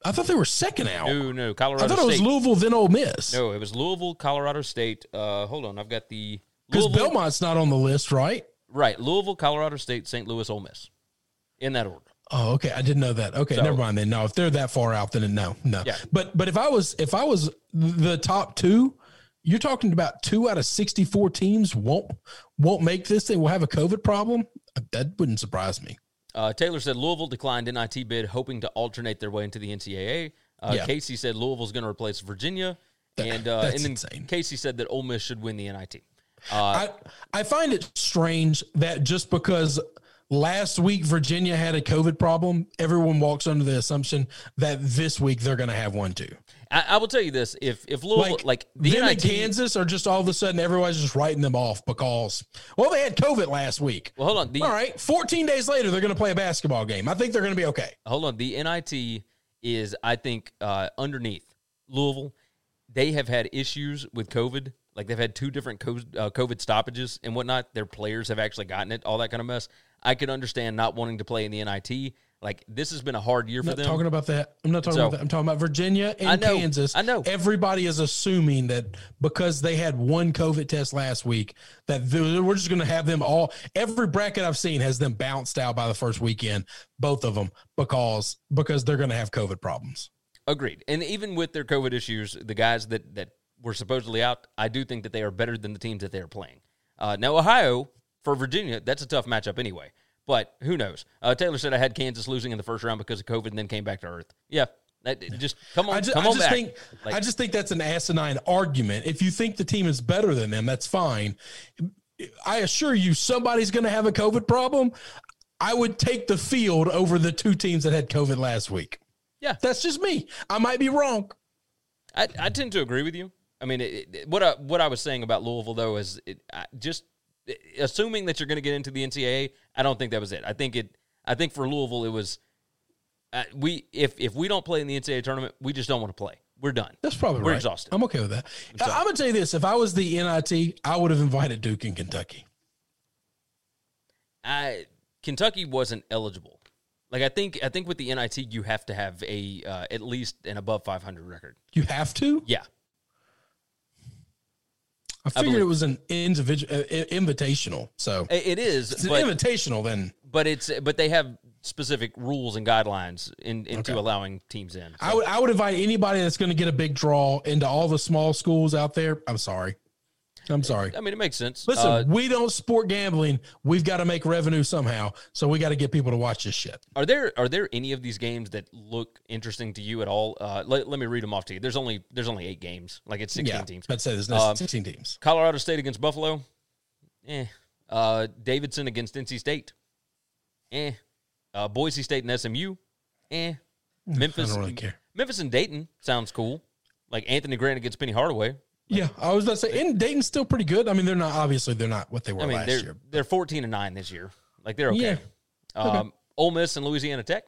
I thought they were second out. No, no, Colorado I thought it was Louisville, then Ole Miss. No, it was Louisville, Colorado State. Uh, hold on, I've got the because Belmont's not on the list, right? Right, Louisville, Colorado State, St. Louis, Ole Miss, in that order. Oh, okay. I didn't know that. Okay, So- never mind then. No, if they're that far out, then no, no. Yeah. But but if I was if I was the top two, you're talking about two out of sixty four teams won't won't make this. They will have a COVID problem. That wouldn't surprise me. Uh, Taylor said Louisville declined NIT bid, hoping to alternate their way into the NCAA. Uh, Yeah. Casey said Louisville's going to replace Virginia, That- and uh, and then insane. Casey said that Ole Miss should win the NIT. Uh, I I find it strange that just because last week Virginia had a COVID problem, everyone walks under the assumption that this week they're going to have one too. I, I will tell you this: if if Louisville, Like, like, the them NIT, Kansas are just all of a sudden everybody's just writing them off because well they had COVID last week. well, hold on, the all right, 14 days later they're going to play a basketball game. I think they're going to be okay. hold on, the NIT is I think uh, underneath Louisville, they have had issues with COVID. Like they've had two different uh, COVID stoppages and whatnot. Their players have actually gotten it, all that kind of mess. I could understand not wanting to play in the NIT. Like this has been a hard year for them. I'm for not them. talking about that. I'm not talking So- about that. I'm talking about Virginia and I know, Kansas. I know. Everybody is assuming that because they had one COVID test last week, that we're just going to have them all. Every bracket I've seen has them bounced out by the first weekend, both of them, because because they're going to have COVID problems. Agreed. And even with their COVID issues, the guys that that were supposedly out, I do think that they are better than the teams that they are playing. Uh, now, Ohio for Virginia, that's a tough matchup anyway. But who knows? Uh, Taylor said I had Kansas losing in the first round because of COVID and then came back to earth. Yeah, that, just come on, I just, come I on just back. think Like, I just think that's an asinine argument. If you think the team is better than them, that's fine. I assure you, somebody's going to have a COVID problem. I would take the field over the two teams that had COVID last week. Yeah. that's just me. I might be wrong. I, I tend to agree with you. I mean, it, it- what I, what I was saying about Louisville though is it, I, just assuming that you're going to get into the NCAA. I don't think that was it. I think it. I think for Louisville, it was uh, we if if we don't play in the NCAA tournament, we just don't want to play. We're done. That's probably right. We're right. exhausted. I'm okay with that. I, I'm gonna tell you this: if I was the NIT, I would have invited Duke and Kentucky. I Kentucky wasn't eligible. Like I think I think with the NIT you have to have a uh, at least an above 500 record. You have to. Yeah. I figured believe- it was an individual uh, invitational. So I- It is, it's an but, invitational. Then but it's but they have specific rules and guidelines in, into Okay. allowing teams in. I would I would invite anybody that's going to get a big draw into all the small schools out there. I'm sorry. I'm sorry. I mean, it makes sense. Listen, Uh, we don't sport gambling. We've got to make revenue somehow. So we got to get people to watch this shit. Are there are there any of these games that look interesting to you at all? Uh, let, let me read them off to you. There's only there's only eight games. Like it's 16 yeah, teams. I'd say there's no Um, 16 teams. Colorado State against Buffalo. Eh. Uh, Davidson against NC State. Eh. Uh, Boise State and SMU. Eh. Memphis. I don't really care. Memphis and Dayton sounds cool. Like Anthony Grant against Penny Hardaway. Yeah, I was about to say, and Dayton's still pretty good. I mean, they're not obviously they're not what they were I mean, last they're year. they're 14 and nine this year. Like they're okay. Yeah. Um, Ole Miss and Louisiana Tech.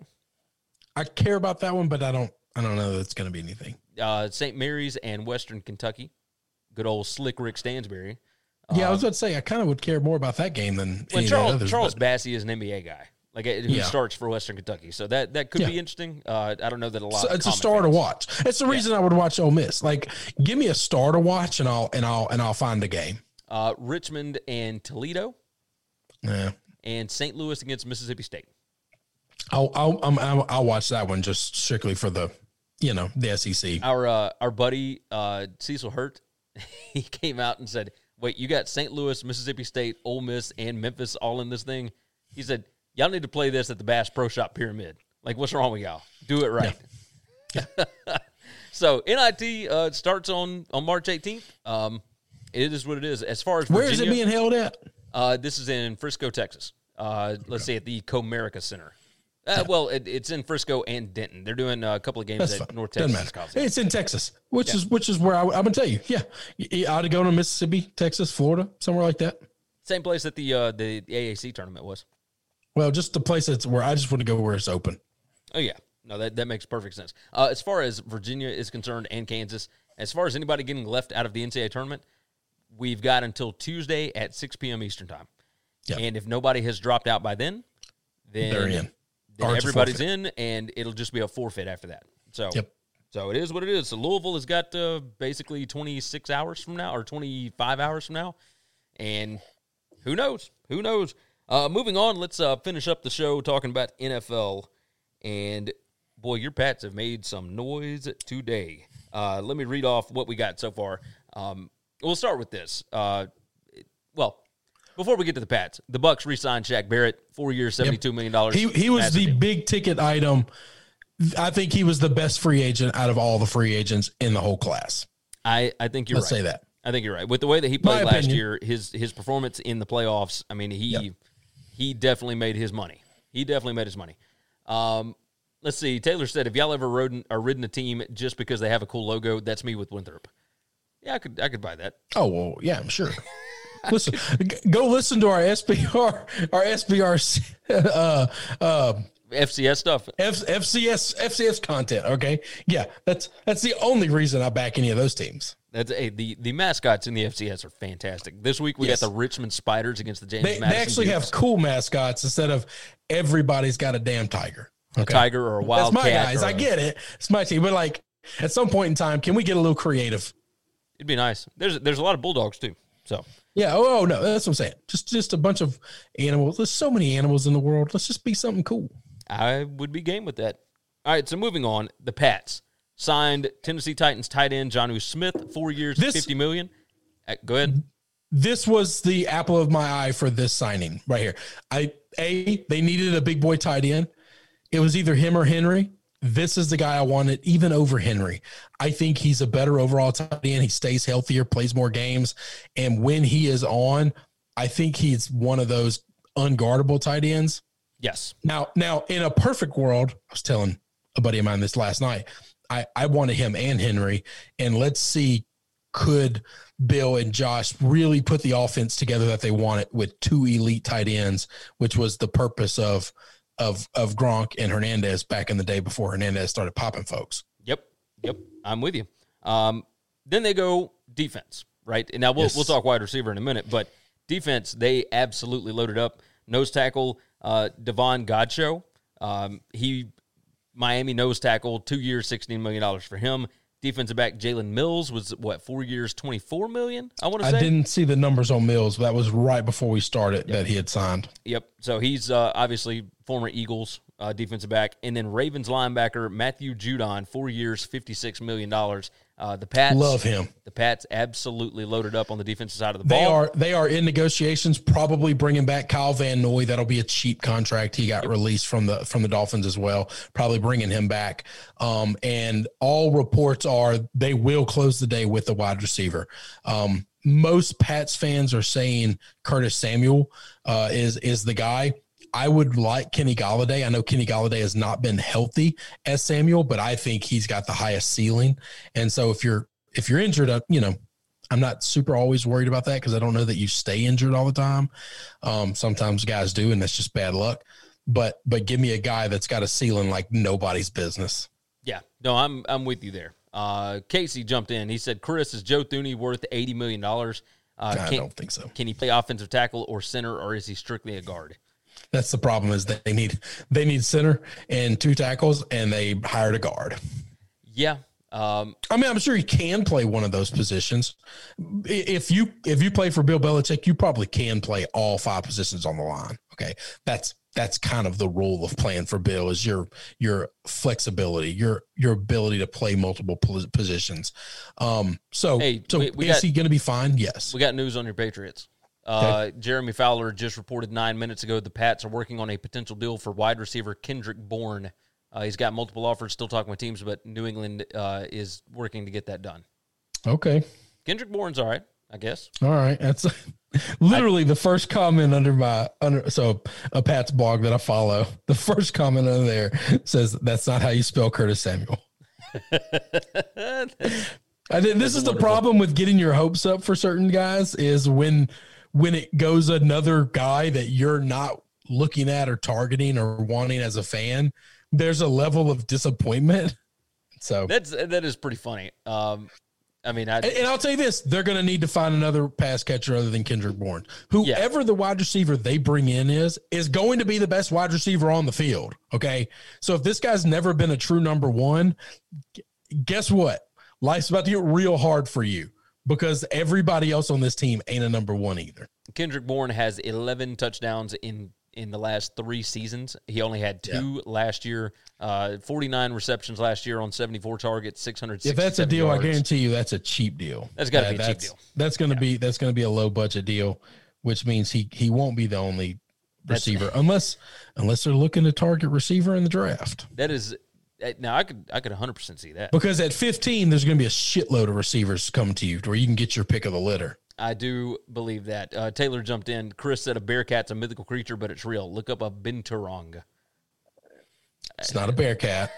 I care about that one, but I don't. I don't know that it's going to be anything. Uh, St. Mary's and Western Kentucky. Good old slick Rick Stansbury. Yeah, I was about to say I kind of would care more about that game than Well, any of the Charles Charles but- Bassey is an NBA guy, like uh, who Yeah. starts for Western Kentucky. So that that could Yeah. be interesting. Uh, I don't know that a lot. So it's a star to watch. It's the reason I would watch Ole Miss. Like, give me a star to watch, and I'll and I'll and I'll find the game. Uh, Richmond and Toledo, Yeah, and St. Louis against Mississippi State. I'll I'll I'm, I'll, I'll watch that one just strictly for the, you know, the SEC. Our uh, our buddy uh, Cecil Hurt, he came out and said, "Wait, you got St. Louis, Mississippi State, Ole Miss, and Memphis all in this thing?" He said, "Y'all need to play this at the Bass Pro Shop Pyramid. Like, what's wrong with y'all? Do it right." so NIT uh, starts on on March 18th. Um, it is what it is. As far as Where is it being held at? Uh, this is in Frisco, Texas. Uh, let's say at the Comerica Center. Uh, well, it, it's in Frisco and Denton. They're doing a couple of games That's at fine. North Texas. It's in Texas, which is which is where I, am gonna tell you. Yeah, Y- y- I ought to go to Mississippi, Texas, Florida, somewhere like that. Same place that the uh, the AAC tournament was. Well, just the place that's where I just want to go where it's open. Oh yeah, no, that that makes perfect sense. Uh, as far as Virginia is concerned and Kansas, as far as anybody getting left out of the NCAA tournament, we've got until Tuesday at 6 p.m. Eastern time. Yep. And if nobody has dropped out by then, then They're in. then Or it's a everybody's in, and it'll just be a forfeit after that. So, Yep. so it is what it is. So Louisville has got uh, basically 26 hours from now, or 25 hours from now, and who knows? Who knows? Uh, moving on, let's uh, finish up the show talking about NFL. And boy, your Pats have made some noise today. Uh, let me read off what we got so far. Um, we'll start with this. Uh, well, before we get to the Pats, the Bucs re-signed Shaq Barrett, four years, seventy-two million dollars. He he was the deal. big ticket item. I think he was the best free agent out of all the free agents in the whole class. I, I think you're Let's right. say that. I think you're right. With the way that he played last year, his his performance in the playoffs, I mean, he Yep. He definitely made his money. He definitely made his money. Um, let's see. Taylor said, "If y'all ever rode or ridden a team just because they have a cool logo, that's me with Winthrop." Yeah, I could I could buy that. Oh well, yeah, I'm sure. listen, go listen to our SBR, our SBR, uh, uh, FCS stuff. F, FCS, FCS content. Okay, yeah, that's that's the only reason I back any of those teams. That's hey, the the mascots in the FCS are fantastic. This week we Yes. got the Richmond Spiders against the James They, they actually have cool mascots instead of everybody's got a damn tiger. a tiger or a that's wild my cat. guys. or I a- get it. It's my team, but like at some point in time, can we get a little creative? It'd be nice. There's there's a lot of bulldogs too. So Yeah. Oh, oh, no, that's what I'm saying. Just just a bunch of animals. There's so many animals in the world. Let's just be something cool. I would be game with that. All right, so moving on, the Pats signed Tennessee Titans tight end Jonnu Smith, four years, This- fifty million. Uh, Go ahead. This was the apple of my eye for this signing right here. I a they needed a big boy tight end. It was either him or Henry. This is the guy I wanted, even over Henry. I think he's a better overall tight end. He stays healthier, plays more games, and when he is on, I think he's one of those unguardable tight ends. Yes, Now, now in a perfect world, I was telling a buddy of mine this last night. I, I wanted him and Henry, and let's see could Bill and Josh really put the offense together that they wanted with two elite tight ends, which was the purpose of of of Gronk and Hernandez back in the day before Hernandez started popping folks. yep, yep. I'm with you. Um, then they go defense, right? And now we'll Yes. we'll talk wide receiver in a minute, but defense they absolutely loaded up. Nose tackle uh, Davon Godchaux. Um, he Miami nose tackle, two years, sixteen million dollars for him. Defensive back Jalen Mills was what four years, twenty four million. I want to I didn't see the numbers on Mills. That was right before we started that he had signed. Yep. So he's uh, obviously former Eagles uh, defensive back, and then Ravens linebacker Matthew Judon, four years, fifty six million dollars. Uh, the Pats Love him. The Pats absolutely loaded up on the defensive side of the They ball. are they are in negotiations, probably bringing back Kyle Van Noy. That'll be a cheap contract. He got released from the from the Dolphins as well. Probably bringing him back. Um, and all reports are they will close the day with the wide receiver. Um, most Pats fans are saying Curtis Samuel uh, is is the guy. I would like Kenny Golladay. I know Kenny Golladay has not been healthy as Samuel, but I think he's got the highest ceiling. And so if you're if you're injured, uh, you know, I'm not super always worried about that because I don't know that you stay injured all the time. Um, sometimes guys do, and that's just bad luck. But but give me a guy that's got a ceiling like nobody's business. yeah. No, I'm I'm with you there. Uh, Casey jumped in. He said, "Chris is Joe Thuney worth eighty million dollars? Uh, I can, don't think so. can he play offensive tackle or center, or is he strictly a guard?" That's the problem is they need they need center and two tackles, and they hired a guard. Yeah. Um, I mean, I'm sure he can play one of those positions. If you if you play for Bill Belichick, you probably can play all five positions on the line. Okay, that's that's kind of the role of playing for Bill is your your flexibility, your your ability to play multiple positions. Um, so Hey, so we- we is got- he going to be fine? Yes. We got news on your Patriots. Uh, Jeremy Fowler just reported nine minutes ago the Pats are working on a potential deal for wide receiver Kendrick Bourne. Uh, he's got multiple offers, still talking with teams, but New England uh, is working to get that done. Okay. Kendrick Bourne's all right, I guess. All right. That's literally the first comment under my under so a Pat's blog that I follow. The first comment under there says that's not how you spell Curtis Samuel. I think this is the problem with getting your hopes up for certain guys is when when it goes another guy that you're not looking at or targeting or wanting as a fan, there's a level of disappointment. So That's that is pretty funny. Um, I mean, I, And, and I'll tell you this: they're going to need to find another pass catcher other than Kendrick Bourne. Whoever the wide receiver they bring in is is going to be the best wide receiver on the field. Okay, so if this guy's never been a true number one, guess what? Life's about to get real hard for you because everybody else on this team ain't a number one either. Kendrick Bourne has 11 touchdowns in in the last three seasons. He only had two last year. Uh, 49 receptions last year on 74 targets, 600. If that's a deal, I guarantee you that's a cheap deal. That's gotta be a cheap deal. That's going to be that's going to be a low budget deal, which means he he won't be the only That's- receiver unless unless they're looking to target receiver in the draft. that is now I could I could 100 percent see that. Because at 15, there's going to be a shitload of receivers coming to you where you can get your pick of the litter. I do believe that. Uh, Taylor jumped in. Chris said a bearcat's a mythical creature, but it's real. Look up a binturong. It's not a bear cat.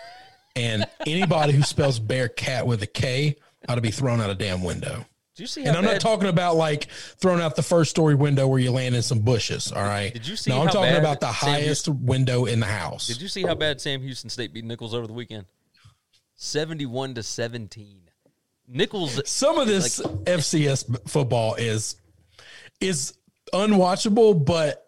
And anybody who spells bear cat with a K ought to be thrown out a damn window. Did you see? And I'm not talking about like throwing out the first story window where you land in some bushes. All right. Did you see No, I'm how talking bad about the Sam highest window in the house. Did you see how bad Sam Houston State beat Nicholls over the weekend? 71 to 17. Nicholls Some of this FCS football is is unwatchable, but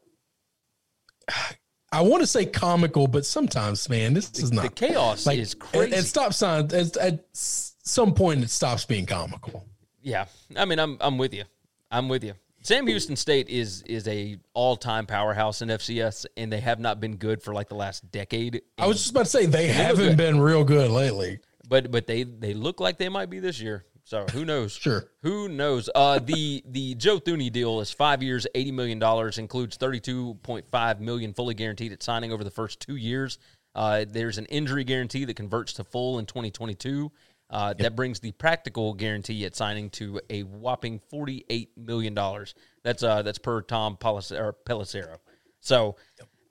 I want to say comical, but sometimes, man, this is not the chaos like is At, crazy. at stop sign, at, at some point, it stops being comical. Yeah, I mean, I'm I'm with you. I'm with you. Sam Houston State is is a all time powerhouse in FCS, and they have not been good for like the last decade. I was just about to say they look haven't been real good lately. but but they they look like they might be this year. So who knows? Sure. Who knows? Uh, the the Joe Thuney deal is five years, eighty million dollars, includes thirty two point five million fully guaranteed at signing over the first two years. Uh, there's an injury guarantee that converts to full in 2022. Uh, That brings the practical guarantee at signing to a whopping 48 million dollars. That's uh that's per Tom Pelissero. So,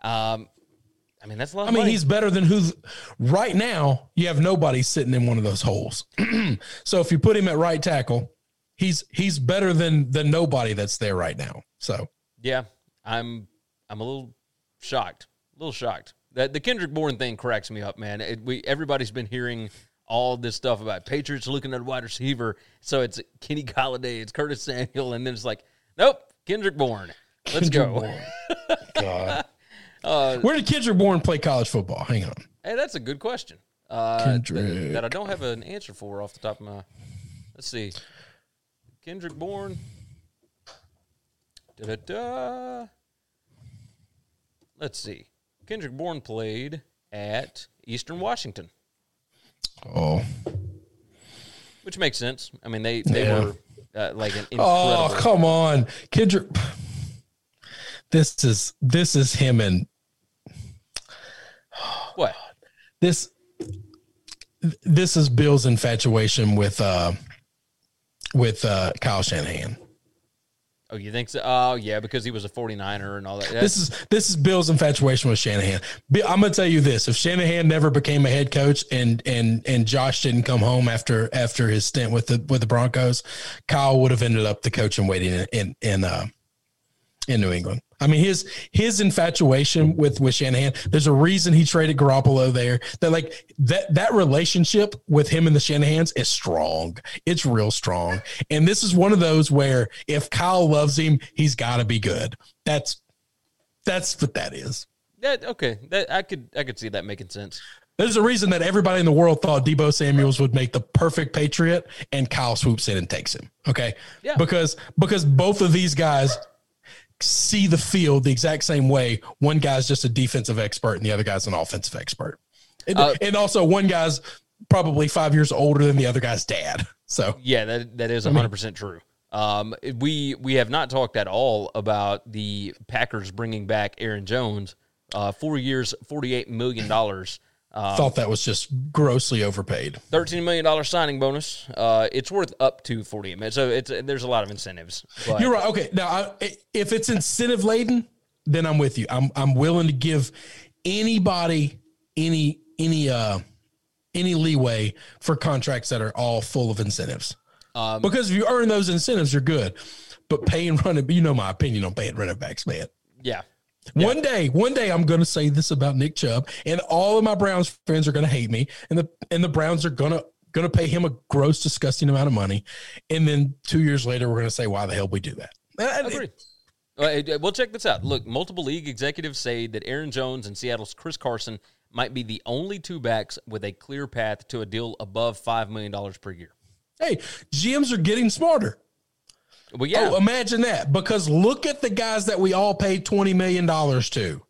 um, I mean that's a lot. I mean, money. he's better than who's right now. You have nobody sitting in one of those holes. so if you put him at right tackle, he's he's better than than nobody that's there right now. So Yeah, I'm I'm a little shocked. A little shocked. That the Kendrick Bourne thing cracks me up, man. It, we everybody's been hearing all this stuff about Patriots looking at a wide receiver. So it's Kenny Golladay, it's Curtis Samuel, and then it's like, nope, Kendrick Bourne. Let's Kendrick go. Bourne. God, Uh, where did Kendrick Bourne play college football? Hang on. Hey, that's a good question. Uh, that, Kendrick. that I don't have an answer for off the top of my. Let's see. Kendrick Bourne. Da da da. Let's see. Kendrick Bourne played at Eastern Washington, Oh, which makes sense. I mean, they they Yeah. were uh, like an oh, come on, Kendrick. This is this is him and what? this this is Bill's infatuation with uh with uh Kyle Shanahan. Oh, you think so? Oh, yeah, because he was a 49er and all that. This is this is Bill's infatuation with Shanahan. I'm gonna tell you this: if Shanahan never became a head coach and and and Josh didn't come home after after his stint with the with the Broncos, Kyle would have ended up the coach and waiting in in in, uh, in New England. I mean his his infatuation with with Shanahan. There's a reason he traded Garoppolo there. That like that that relationship with him and the Shanahans is strong. It's real strong. And this is one of those where if Kyle loves him, he's got to be good. That's that's what that is. that okay. That I could I could see that making sense. There's a reason that everybody in the world thought Deebo Samuels would make the perfect Patriot, and Kyle swoops in and takes him. Okay, Yeah. because because both of these guys see the field the exact same way. One guy's just a defensive expert, and the other guy's an offensive expert, and, Uh, and also one guy's probably five years older than the other guy's dad. So Yeah, that that is hundred percent true. Um, we we have not talked at all about the Packers bringing back Aaron Jones. Uh, four years, forty eight million dollars. Um, thought that was just grossly overpaid. Thirteen million dollar signing bonus. Uh, it's worth up to forty eight million. So it's there's a lot of incentives. But You're right. Okay, now I, if it's incentive laden, then I'm with you. I'm I'm willing to give anybody any any uh any leeway for contracts that are all full of incentives. Um, because if you earn those incentives, you're good. But paying running, you know my opinion on paying running backs, man. Yeah, One day, one day, I'm going to say this about Nick Chubb, and all of my Browns fans are going to hate me, and the and the Browns are going to going to pay him a gross, disgusting amount of money, and then two years later, we're going to say, "Why the hell we do that?" I agree. Well, check this out. Look, multiple league executives say that Aaron Jones and Seattle's Chris Carson might be the only two backs with a clear path to a deal above $5 million per year. Hey, GMs are getting smarter. Well, yeah. Oh, imagine that. Because look at the guys that we all paid $20 million to.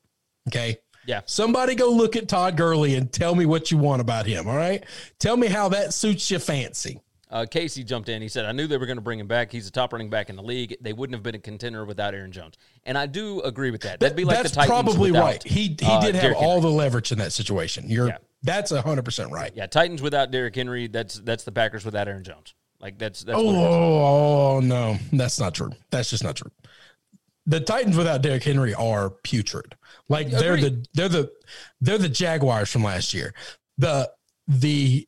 Okay. Yeah. Somebody go look at Todd Gurley and tell me what you want about him. All right. Tell me how that suits your fancy. Uh, Casey jumped in. He said, I knew they were going to bring him back. He's a top running back in the league. They wouldn't have been a contender without Aaron Jones. And I do agree with that. That'd be like that's the Titans probably without, right. He he uh, did have Derrick all Henry. the leverage in that situation. You're Yeah. that's hundred percent right. Yeah, Titans without Derrick Henry. That's that's the Packers without Aaron Jones. Like that's that's Oh, oh, no, that's not true. That's just not true. The Titans without Derrick Henry are putrid. Like they're the they're the they're the Jaguars from last year. The the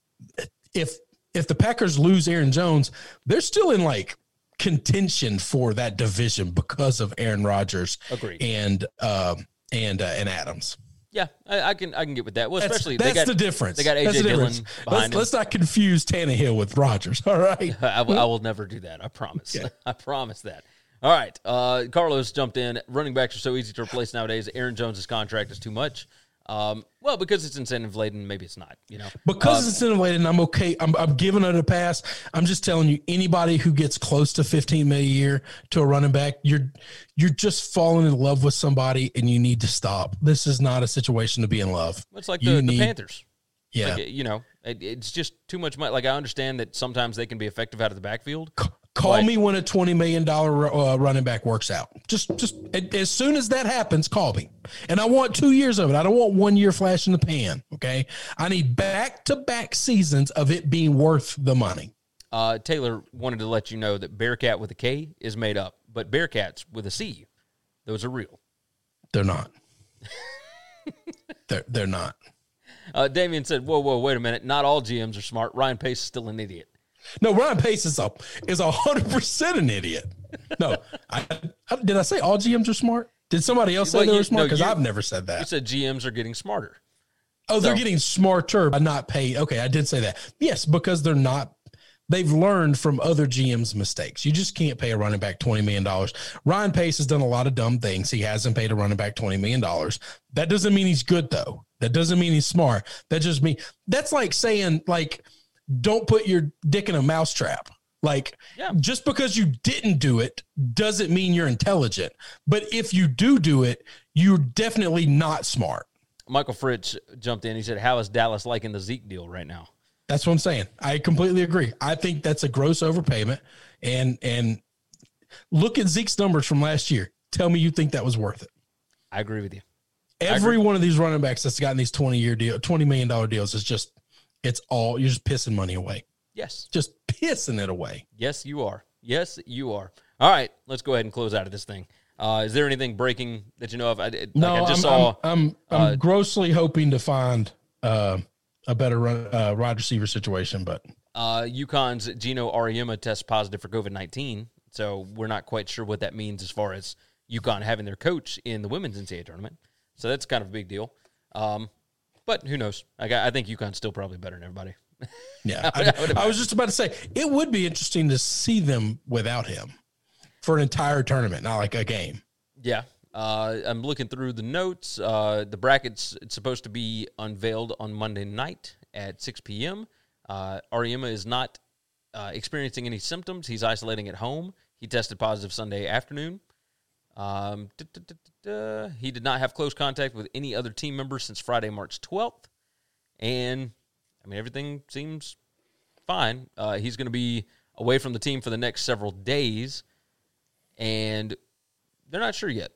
if if the Packers lose Aaron Jones, they're still in like contention for that division because of Aaron Rodgers Agreed. and um and uh, and Adams. Yeah, I, I can I can get with that. Well, That's, especially that's got the difference. They got AJ Dillon behind Let's, let's not confuse Tannehill with Rodgers. All right. I, will- never do that. I promise. Okay. I promise that. All right. Uh, Carlos jumped in. Running backs are so easy to replace nowadays. Aaron Jones's contract is too much. Um, well, because it's incentive laden, maybe it's not. You know, Because Um, it's innovative, I'm okay. I'm, I'm giving it a pass. I'm just telling you, anybody who gets close to 15 million a year to a running back, you're you're just falling in love with somebody, and you need to stop. This is not a situation to be in love. it's like the, the need- Panthers. Yeah, Like, you know, it, it's just too much money. Like I understand that sometimes they can be effective out of the backfield. Call Right. me when a 20 million dollar uh, running back works out. Just just as soon as that happens, call me. And I want two years of it. I don't want one year flash in the pan. Okay, I need back to back seasons of it being worth the money. Uh, Taylor wanted to let you know that Bearcat with a K is made up, but Bearcats with a C, those are real. They're not. they're they're not. Uh, Damien said, "Whoa, whoa, wait a minute! Not all GMs are smart. Ryan Pace is still an idiot." No, Ryan Pace is a is a hundred percent an idiot. No, I, I, did I say all GMs are smart? Did somebody else say Well, they you- were smart? Because you- I've never said that. You said GMs are getting smarter. Oh, they're getting smarter by not paid. Okay, I did say that. Yes, because they're not. They've learned from other GMs' mistakes. You just can't pay a running back twenty million dollars. Ryan Pace has done a lot of dumb things. He hasn't paid a running back twenty million dollars. That doesn't mean he's good though. That doesn't mean he's smart. That just mean that's like saying like, don't put your dick in a mousetrap. Like Yeah. just because you didn't do it doesn't mean you're intelligent. But if you do do it, you're definitely not smart. Michael Fritz jumped in. He said, "How is Dallas liking the Zeke deal right now?" That's what I'm saying. I completely agree. I think that's a gross overpayment. And and look at Zeke's numbers from last year. Tell me you think that was worth it. I agree with you. Every one of these running backs that's gotten these 20 year deal, 20 million dollar deals is just it's all you're just pissing money away. Yes, Just pissing it away. yes, you are. Yes, you are. All right, let's go ahead and close out of this thing. Uh, is there anything breaking that you know of? I, like No, I just I'm, saw. I'm I'm, I'm uh, grossly hoping to find uh, a better run, uh, wide receiver situation, but Uh, UConn's Geno Auriemma tests positive for COVID 19. So we're not quite sure what that means as far as UConn having their coach in the women's NCAA tournament. So that's kind of a big deal. Um, but who knows? I, got, I think UConn's still probably better than everybody. Yeah, I would- I would I, I was just about to say it would be interesting to see them without him for an entire tournament, not like a game. Yeah. Uh, I'm looking through the notes. Uh, the brackets it's supposed to be unveiled on Monday night at 6 p.m. Uh, Auriemma is not uh, experiencing any symptoms. He's isolating at home. He tested positive Sunday afternoon. Um. He did not have close contact with any other team members since Friday, March 12th. And, I mean, everything seems fine. Uh, he's going to be away from the team for the next several days. And they're not sure yet.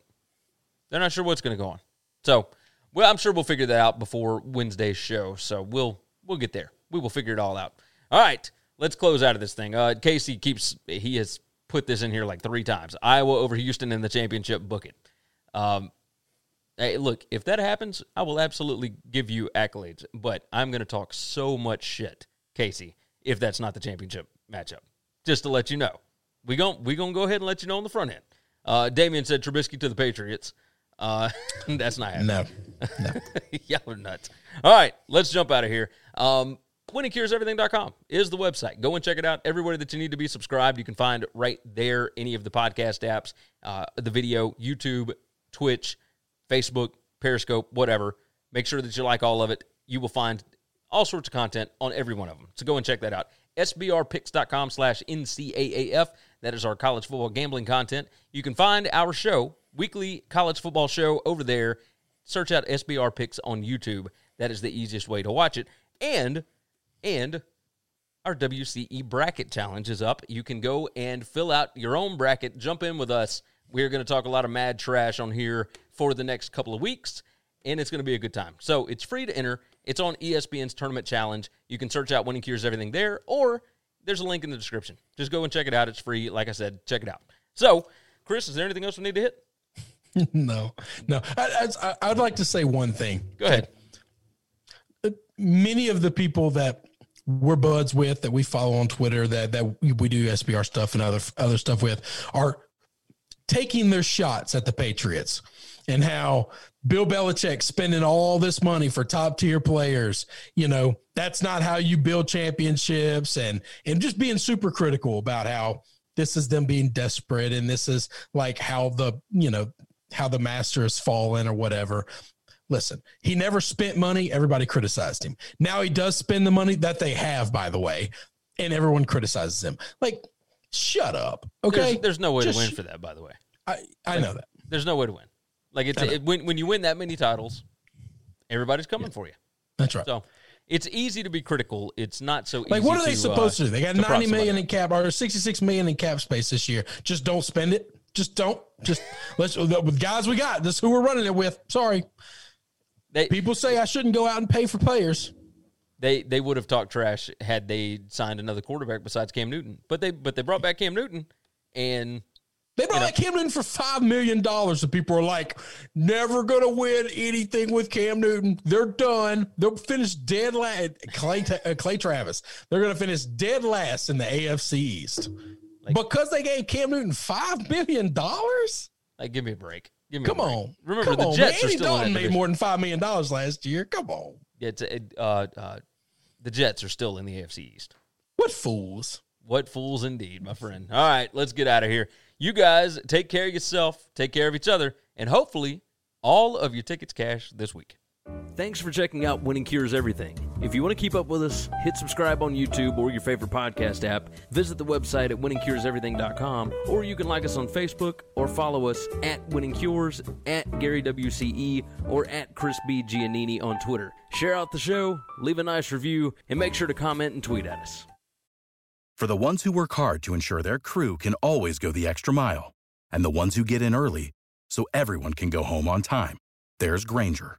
They're not sure what's going to go on. So, well, I'm sure we'll figure that out before Wednesday's show. So we'll we'll get there. We will figure it all out. All right, let's close out of this thing. Uh, Casey keeps he has put this in here like three times. Iowa over Houston in the championship. Book it. Um, hey, look, if that happens, I will absolutely give you accolades. But I'm going to talk so much shit, Casey, if that's not the championship matchup. Just to let you know, we gon' we gonna go ahead and let you know on the front end. Uh, Damien said Trubisky to the Patriots. Uh, that's not happening. No, no. Y'all are nuts. All right, let's jump out of here. Um, winningcureseverything.com is the website. Go and check it out. Everywhere that you need to be subscribed, you can find right there any of the podcast apps, uh, the video, YouTube, Twitch, Facebook, Periscope, whatever. Make sure that you like all of it. You will find all sorts of content on every one of them. So go and check that out. SBRpicks.com slash NCAAF. That is our college football gambling content. You can find our show, weekly college football show, over there. Search out SBR Picks on YouTube. That is the easiest way to watch it. And and our WCE bracket challenge is up. You can go and fill out your own bracket, jump in with us. We're going to talk a lot of mad trash on here for the next couple of weeks, and it's going to be a good time. So it's free to enter. It's on ESPN's Tournament Challenge. You can search out Winning Cures Everything there, or there's a link in the description. Just go and check it out. It's free. Like I said, check it out. So, Chris, is there anything else we need to hit? no, no. I, I, I'd like to say one thing. Go ahead. Many of the people that we're buds with that we follow on Twitter that that we do SBR stuff and other other stuff with are taking their shots at the Patriots and how Bill Belichick spending all this money for top tier players. You know, that's not how you build championships and and just being super critical about how this is them being desperate and this is like how the, you know, how the master has fallen or whatever. Listen, he never spent money. Everybody criticized him. Now he does spend the money that they have, by the way, and everyone criticizes him. Like, shut up. Okay. There's, there's no way Just to win for that, by the way. I, I know that. There's no way to win. Like it's it, when when you win that many titles, everybody's coming for you. That's right. So it's easy to be critical. It's not so easy Like, what are they to, supposed uh, to do? They got 90 million in cap or 66 million in cap space this year. Just don't spend it. Just don't. Just let's with guys we got. This is who we're running it with. Sorry. They People say I shouldn't go out and pay for players. they they would have talked trash had they signed another quarterback besides Cam Newton. But they but they brought back Cam Newton and They brought back Cam Newton for five million dollars, and people are like, "Never gonna win anything with Cam Newton. They're done. They'll finish dead last." Clay uh, Clay Travis. They're gonna finish dead last in the AFC East Like- because they gave Cam Newton five million dollars. like give me a break. Come on, Remember Come the on, Jets man. are Andy still Dalton in that made division. more than five million dollars last year. Come on, It's it, uh, uh, the Jets are still in the AFC East. what fools? What fools indeed, my friend. All right, let's get out of here. You guys take care of yourself, take care of each other, and hopefully all of your tickets cash this week. Thanks for checking out Winning Cures Everything. If you want to keep up with us, hit subscribe on YouTube or your favorite podcast app. Visit the website at winningcureseverything.com, or you can like us on Facebook or follow us at Winning Cures, at Gary WCE, or at Chris B. Giannini on Twitter. Share out the show, leave a nice review, and make sure to comment and tweet at us. For the ones who work hard to ensure their crew can always go the extra mile, and the ones who get in early so everyone can go home on time, there's Grainger,